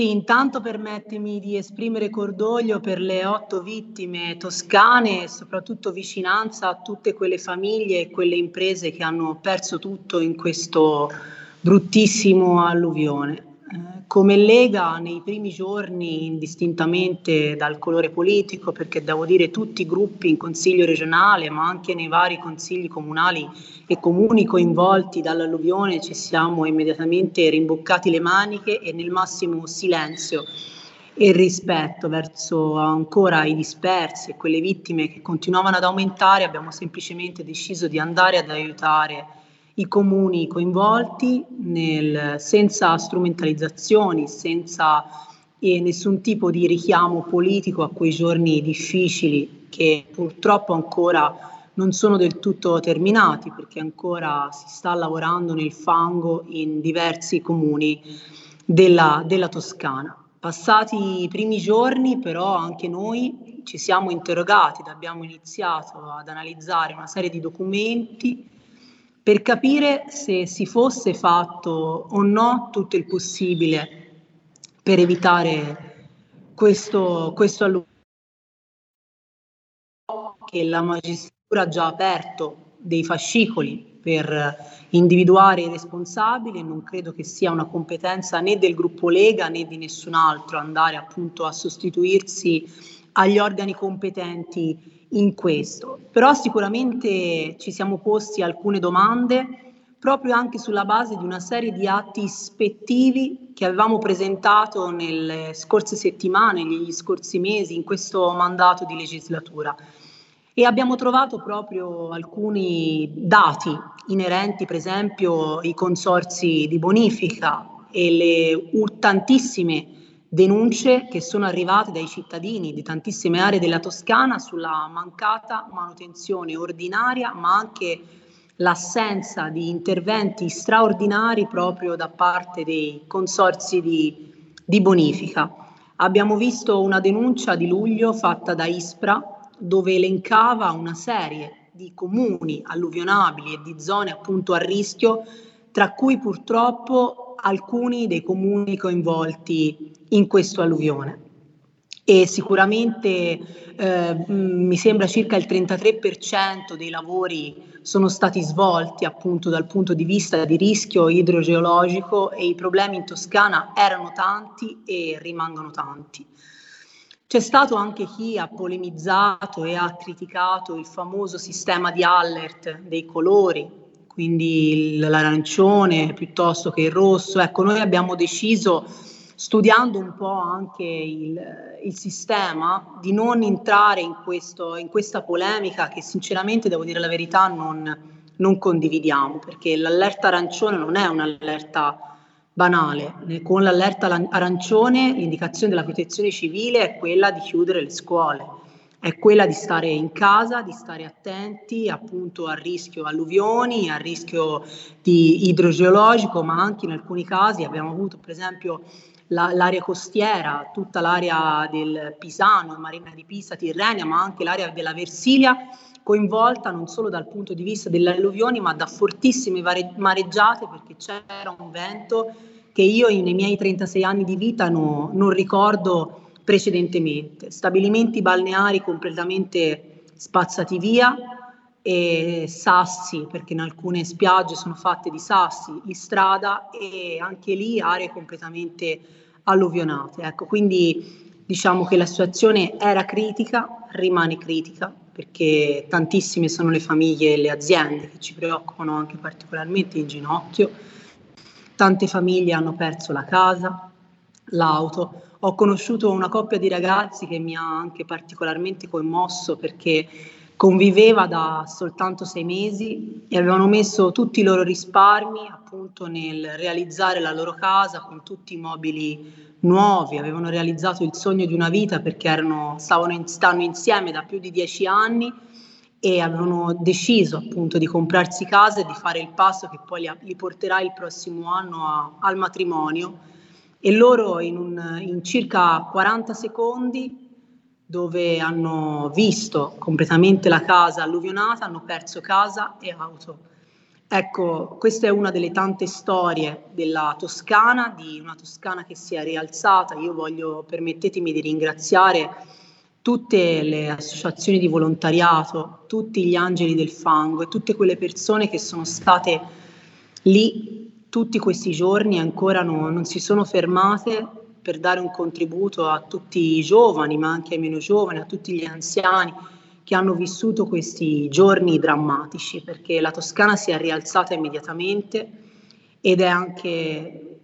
Sì, intanto permettimi di esprimere cordoglio per le otto vittime toscane e soprattutto vicinanza a tutte quelle famiglie e quelle imprese che hanno perso tutto in questo bruttissimo alluvione. Come Lega nei primi giorni, indistintamente dal colore politico, perché devo dire tutti i gruppi in consiglio regionale, ma anche nei vari consigli comunali e comuni coinvolti dall'alluvione, ci siamo immediatamente rimboccati le maniche e nel massimo silenzio e rispetto verso ancora i dispersi e quelle vittime che continuavano ad aumentare, abbiamo semplicemente deciso di andare ad aiutare i comuni coinvolti nel, senza strumentalizzazioni, senza eh, nessun tipo di richiamo politico a quei giorni difficili che purtroppo ancora non sono del tutto terminati perché ancora si sta lavorando nel fango in diversi comuni della, della Toscana. Passati i primi giorni però anche noi ci siamo interrogati abbiamo iniziato ad analizzare una serie di documenti per capire se si fosse fatto o no tutto il possibile per evitare questo, questo che la magistratura ha già aperto dei fascicoli per individuare i responsabili non credo che sia una competenza né del gruppo Lega né di nessun altro andare appunto a sostituirsi agli organi competenti in questo. Però sicuramente ci siamo posti alcune domande proprio anche sulla base di una serie di atti ispettivi che avevamo presentato nelle scorse settimane, negli scorsi mesi, in questo mandato di legislatura. E abbiamo trovato proprio alcuni dati inerenti, per esempio, ai consorsi di bonifica e le tantissime denunce che sono arrivate dai cittadini di tantissime aree della Toscana sulla mancata manutenzione ordinaria, ma anche l'assenza di interventi straordinari proprio da parte dei consorsi di, di bonifica. Abbiamo visto una denuncia di luglio fatta da Ispra dove elencava una serie di comuni alluvionabili e di zone appunto a rischio, tra cui purtroppo alcuni dei comuni coinvolti in questo alluvione e sicuramente eh, mi sembra circa il 33% dei lavori sono stati svolti appunto dal punto di vista di rischio idrogeologico e i problemi in Toscana erano tanti e rimangono tanti. C'è stato anche chi ha polemizzato e ha criticato il famoso sistema di alert dei colori, quindi l'arancione piuttosto che il rosso. Ecco, noi abbiamo deciso studiando un po' anche il, il sistema, di non entrare in, questo, in, questa polemica che sinceramente, devo dire la verità, non, non condividiamo, perché l'allerta arancione non è un'allerta banale. Con l'allerta arancione l'indicazione della protezione civile è quella di chiudere le scuole, è quella di stare in casa, di stare attenti appunto al rischio alluvioni, al rischio di idrogeologico, ma anche in alcuni casi abbiamo avuto per esempio la, l'area costiera, tutta l'area del Pisano, Marina di Pisa, Tirrenia, ma anche l'area della Versilia, coinvolta non solo dal punto di vista delle alluvioni, ma da fortissime mareggiate, perché c'era un vento che io nei miei 36 anni di vita no, non ricordo precedentemente. Stabilimenti balneari completamente spazzati via, e sassi, perché in alcune spiagge sono fatte di sassi in strada e anche lì aree completamente alluvionate. Ecco, quindi diciamo che la situazione era critica, rimane critica, perché tantissime sono le famiglie e le aziende che ci preoccupano anche particolarmente in ginocchio. Tante famiglie hanno perso la casa, l'auto. Ho conosciuto una coppia di ragazzi che mi ha anche particolarmente commosso perché conviveva da soltanto sei mesi e avevano messo tutti i loro risparmi appunto nel realizzare la loro casa con tutti i mobili nuovi, avevano realizzato il sogno di una vita perché erano, stavano in, stanno insieme da più di dieci anni e avevano deciso appunto di comprarsi casa e di fare il passo che poi li, li porterà il prossimo anno a, al matrimonio. E loro in, un, in circa 40 secondi dove hanno visto completamente la casa alluvionata, hanno perso casa e auto. Ecco, questa è una delle tante storie della Toscana, di una Toscana che si è rialzata. Io voglio, permettetemi di ringraziare tutte le associazioni di volontariato, tutti gli angeli del fango e tutte quelle persone che sono state lì tutti questi giorni e ancora no, non si sono fermate per dare un contributo a tutti i giovani, ma anche ai meno giovani, a tutti gli anziani che hanno vissuto questi giorni drammatici, perché la Toscana si è rialzata immediatamente ed è anche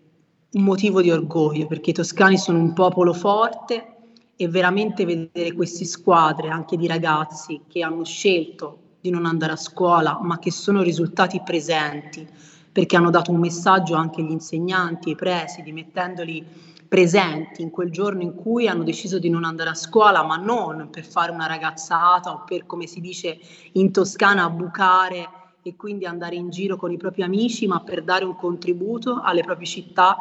un motivo di orgoglio, perché i toscani sono un popolo forte e veramente vedere queste squadre anche di ragazzi che hanno scelto di non andare a scuola, ma che sono risultati presenti, perché hanno dato un messaggio anche agli insegnanti, ai presidi, mettendoli presenti in quel giorno in cui hanno deciso di non andare a scuola, ma non per fare una ragazzata o per, come si dice in Toscana, bucare e quindi andare in giro con i propri amici, ma per dare un contributo alle proprie città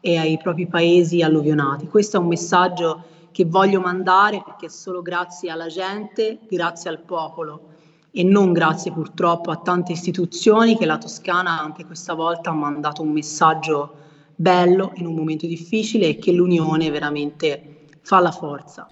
e ai propri paesi alluvionati. Questo è un messaggio che voglio mandare perché è solo grazie alla gente, grazie al popolo e non grazie purtroppo a tante istituzioni che la Toscana anche questa volta ha mandato un messaggio bello in un momento difficile e che l'unione veramente fa la forza.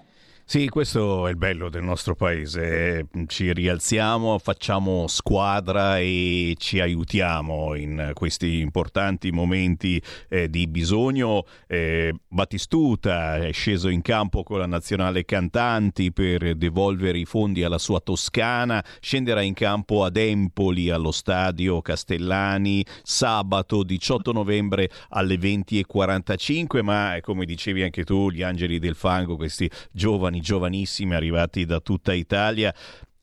Sì, questo è il bello del nostro paese. Ci rialziamo, facciamo squadra e ci aiutiamo in questi importanti momenti eh, di bisogno. Eh, Battistuta è sceso in campo con la nazionale cantanti per devolvere i fondi alla sua Toscana, scenderà in campo ad Empoli allo stadio Castellani sabato 18 novembre alle 20.45, ma come dicevi anche tu, gli angeli del fango, questi giovani giovani, giovanissimi arrivati da tutta Italia.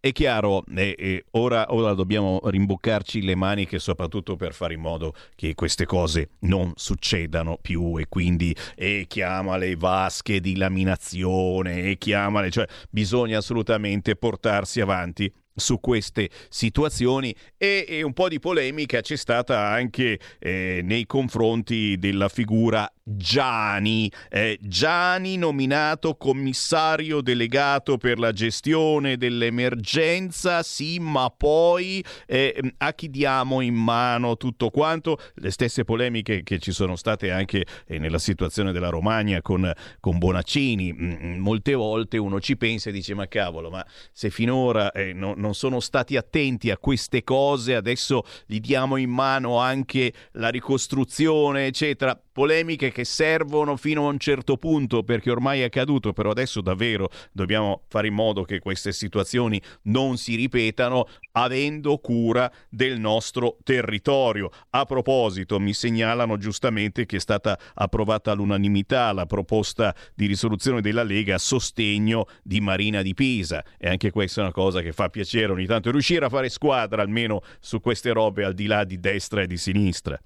È chiaro, eh, eh, ora, ora, dobbiamo rimboccarci le maniche soprattutto per fare in modo che queste cose non succedano più e quindi eh, chiamale vasche di laminazione, e chiamale, cioè bisogna assolutamente portarsi avanti su queste situazioni e, e, un po' di polemica c'è stata anche eh, nei confronti della figura Gianni, eh, Gianni nominato commissario delegato per la gestione dell'emergenza, sì, ma poi eh, a chi diamo in mano tutto quanto? Le stesse polemiche che ci sono state anche eh, nella situazione della Romagna con, con Bonaccini. Mm, mm, molte volte uno ci pensa e dice ma cavolo, ma se finora eh, no, non sono stati attenti a queste cose, adesso gli diamo in mano anche la ricostruzione, eccetera polemiche che servono fino a un certo punto perché ormai è accaduto, però adesso davvero dobbiamo fare in modo che queste situazioni non si ripetano avendo cura del nostro territorio. A proposito, mi segnalano giustamente che è stata approvata all'unanimità la proposta di risoluzione della Lega a sostegno di Marina di Pisa e anche questa è una cosa che fa piacere ogni tanto riuscire a fare squadra almeno su queste robe al di là di destra e di sinistra.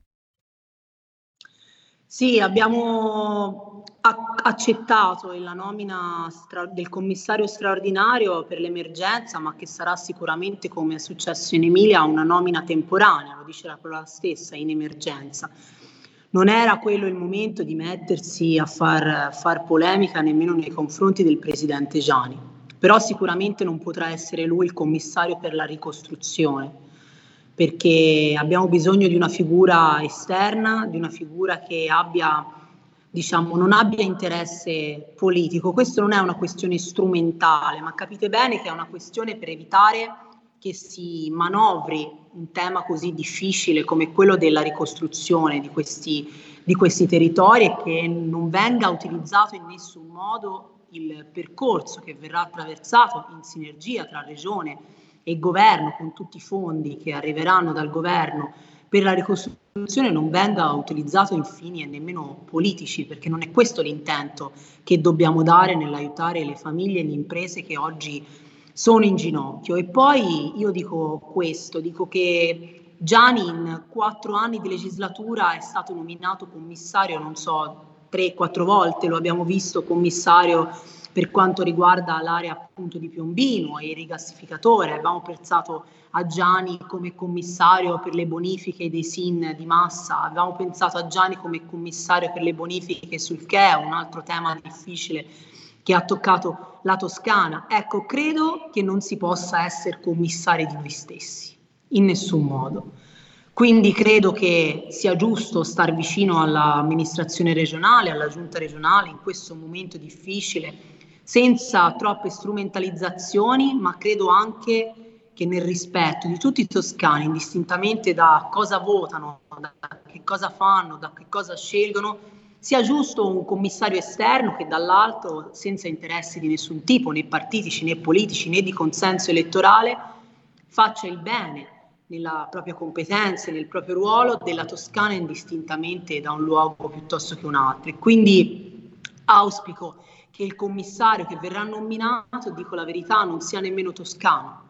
Sì, abbiamo accettato la nomina del commissario straordinario per l'emergenza, ma che sarà sicuramente, come è successo in Emilia, una nomina temporanea, lo dice la parola stessa, in emergenza. Non era quello il momento di mettersi a far, far polemica nemmeno nei confronti del presidente Gianni, però sicuramente non potrà essere lui il commissario per la ricostruzione perché abbiamo bisogno di una figura esterna, di una figura che abbia, diciamo, non abbia interesse politico. Questo non è una questione strumentale, ma capite bene che è una questione per evitare che si manovri un tema così difficile come quello della ricostruzione di questi, di questi territori e che non venga utilizzato in nessun modo il percorso che verrà attraversato in sinergia tra regione e governo, con tutti i fondi che arriveranno dal governo per la ricostruzione, non venga utilizzato in fini nemmeno politici, perché non è questo l'intento che dobbiamo dare nell'aiutare le famiglie e le imprese che oggi sono in ginocchio. E poi io dico questo, dico che Gianni in quattro anni di legislatura è stato nominato commissario, non so, tre, quattro volte, lo abbiamo visto commissario per quanto riguarda l'area appunto di Piombino e il rigassificatore. Abbiamo pensato a Gianni come commissario per le bonifiche dei SIN di Massa, abbiamo pensato a Gianni come commissario per le bonifiche sul CHE, un altro tema difficile che ha toccato la Toscana. Ecco, credo che non si possa essere commissari di noi stessi, in nessun modo. Quindi credo che sia giusto stare vicino all'amministrazione regionale, alla giunta regionale in questo momento difficile senza troppe strumentalizzazioni, ma credo anche che nel rispetto di tutti i toscani, indistintamente da cosa votano, da che cosa fanno, da che cosa scelgono, sia giusto un commissario esterno che dall'altro, senza interessi di nessun tipo, né partitici né politici né di consenso elettorale, faccia il bene nella propria competenza, nel proprio ruolo della Toscana indistintamente da un luogo piuttosto che un altro. Quindi auspico che il commissario che verrà nominato, dico la verità, non sia nemmeno toscano,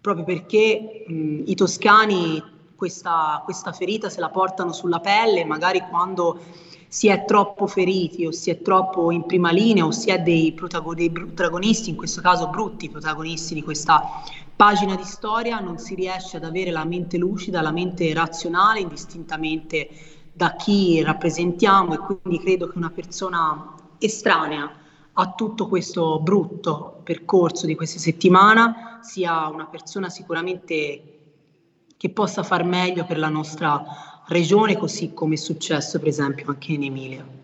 proprio perché mh, i toscani questa, questa ferita se la portano sulla pelle, magari quando si è troppo feriti o si è troppo in prima linea o si è dei, protago- dei protagonisti, in questo caso brutti protagonisti di questa pagina di storia, non si riesce ad avere la mente lucida, la mente razionale, indistintamente da chi rappresentiamo e quindi credo che una persona estranea a tutto questo brutto percorso di questa settimana sia una persona sicuramente che possa far meglio per la nostra regione, così come è successo per esempio anche in Emilia.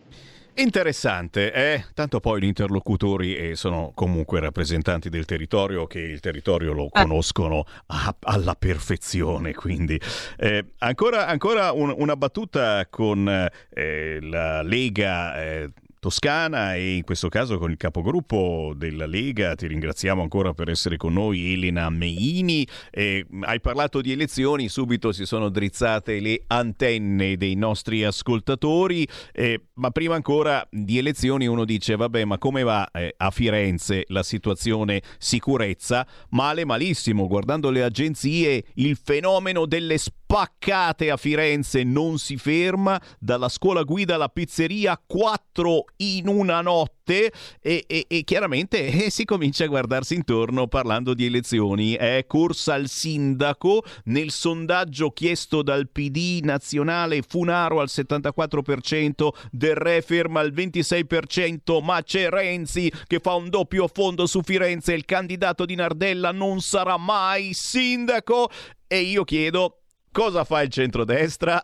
Interessante, eh? tanto poi gli interlocutori eh, sono comunque rappresentanti del territorio che il territorio lo conoscono a, alla perfezione, quindi eh, ancora, ancora un, una battuta con eh, la Lega eh, Toscana e in questo caso con il capogruppo della Lega. Ti ringraziamo ancora per essere con noi, Elena Meini. Eh, hai parlato di elezioni, subito si sono drizzate le antenne dei nostri ascoltatori, eh, ma prima ancora di elezioni uno dice vabbè ma come va eh, a Firenze la situazione sicurezza? Male malissimo, guardando le agenzie il fenomeno delle spaccate a Firenze non si ferma, dalla scuola guida alla pizzeria 4 in una notte e, e, e chiaramente eh, si comincia a guardarsi intorno parlando di elezioni. È corsa al sindaco nel sondaggio chiesto dal PD nazionale Funaro al 74%, Del Re ferma al 26%, ma c'è Renzi che fa un doppio fondo su Firenze, il candidato di Nardella non sarà mai sindaco e io chiedo cosa fa il centrodestra?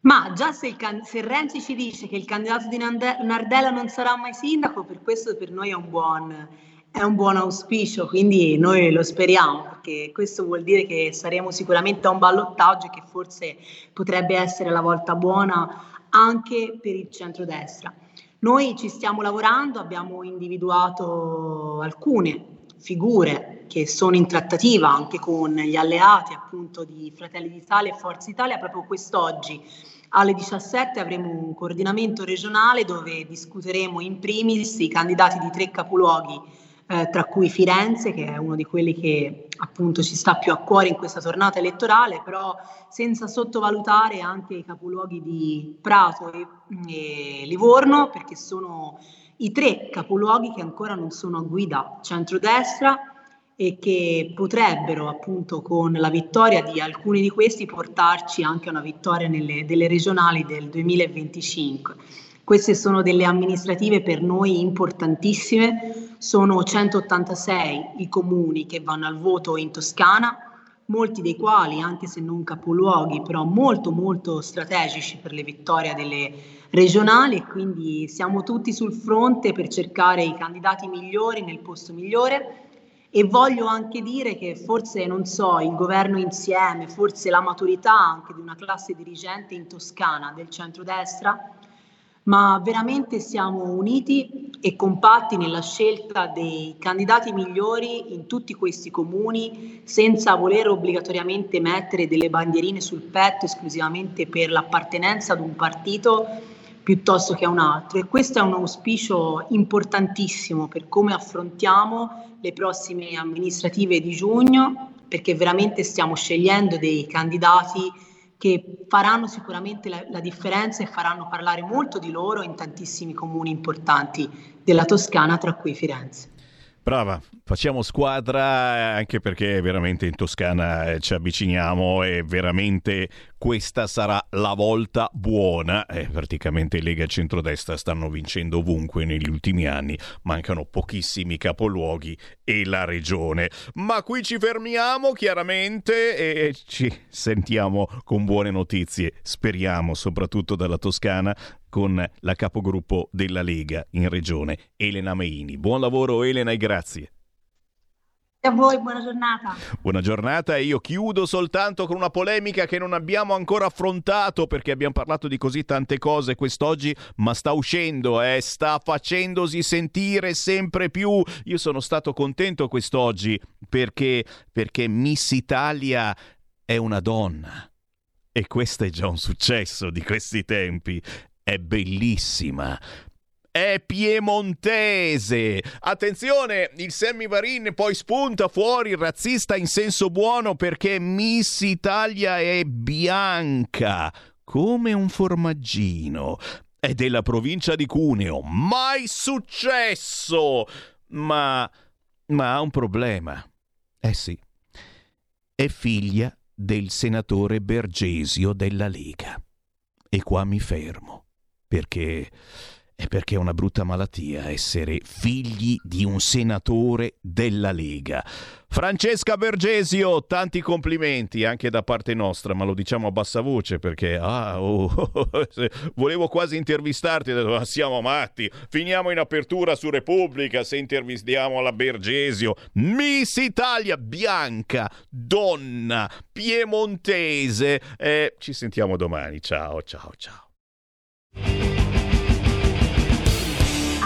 Ma già se, can- se, Renzi ci dice che il candidato di Nande- Nardella non sarà mai sindaco, per questo per noi è un, buon, è un buon auspicio, quindi noi lo speriamo, perché questo vuol dire che saremo sicuramente a un ballottaggio e che forse potrebbe essere la volta buona anche per il centrodestra. Noi ci stiamo lavorando, abbiamo individuato alcune figure che sono in trattativa anche con gli alleati appunto di Fratelli d'Italia e Forza Italia proprio quest'oggi. Alle 17 avremo un coordinamento regionale dove discuteremo in primis i candidati di tre capoluoghi eh, tra cui Firenze che è uno di quelli che appunto ci sta più a cuore in questa tornata elettorale però senza sottovalutare anche i capoluoghi di Prato e, e Livorno perché sono i tre capoluoghi che ancora non sono a guida centrodestra e che potrebbero appunto con la vittoria di alcuni di questi portarci anche a una vittoria nelle, delle regionali del 2025. Queste sono delle amministrative per noi importantissime, sono 186 i comuni che vanno al voto in Toscana, molti dei quali, anche se non capoluoghi, però molto molto strategici per le vittorie delle regionali e quindi siamo tutti sul fronte per cercare i candidati migliori nel posto migliore. E voglio anche dire che forse, non so, il governo insieme, forse la maturità anche di una classe dirigente in Toscana del centrodestra, ma veramente siamo uniti e compatti nella scelta dei candidati migliori in tutti questi comuni senza voler obbligatoriamente mettere delle bandierine sul petto esclusivamente per l'appartenenza ad un partito piuttosto che a un altro e questo è un auspicio importantissimo per come affrontiamo le prossime amministrative di giugno perché veramente stiamo scegliendo dei candidati che faranno sicuramente la, la, differenza e faranno parlare molto di loro in tantissimi comuni importanti della Toscana, tra cui Firenze. Brava, facciamo squadra anche perché veramente in Toscana eh, ci avviciniamo e veramente questa sarà la volta buona. Eh, praticamente Lega e Centrodestra stanno vincendo ovunque negli ultimi anni, mancano pochissimi capoluoghi e la regione. Ma qui ci fermiamo chiaramente e ci sentiamo con buone notizie, speriamo soprattutto dalla Toscana con la capogruppo della Lega in regione, Elena Meini. Buon lavoro Elena e grazie. A voi, buona giornata. Buona giornata e io chiudo soltanto con una polemica che non abbiamo ancora affrontato perché abbiamo parlato di così tante cose quest'oggi, ma sta uscendo, eh, sta facendosi sentire sempre più. Io sono stato contento quest'oggi perché, perché Miss Italia è una donna. E questo è già un successo di questi tempi è bellissima. È piemontese. Attenzione, il Sammy Varin poi spunta fuori razzista in senso buono perché Miss Italia è bianca, come un formaggino. È della provincia di Cuneo. Mai successo! Ma... ma ha un problema. Eh sì. È figlia del senatore Bergesio della Lega. E qua mi fermo perché è perché è una brutta malattia essere figli di un senatore della Lega. Francesca Bergesio, tanti complimenti anche da parte nostra, ma lo diciamo a bassa voce perché ah, oh, volevo quasi intervistarti, ma siamo matti, finiamo in apertura su Repubblica se intervistiamo la Bergesio. Miss Italia bianca, donna, piemontese. Eh, ci sentiamo domani, ciao ciao ciao.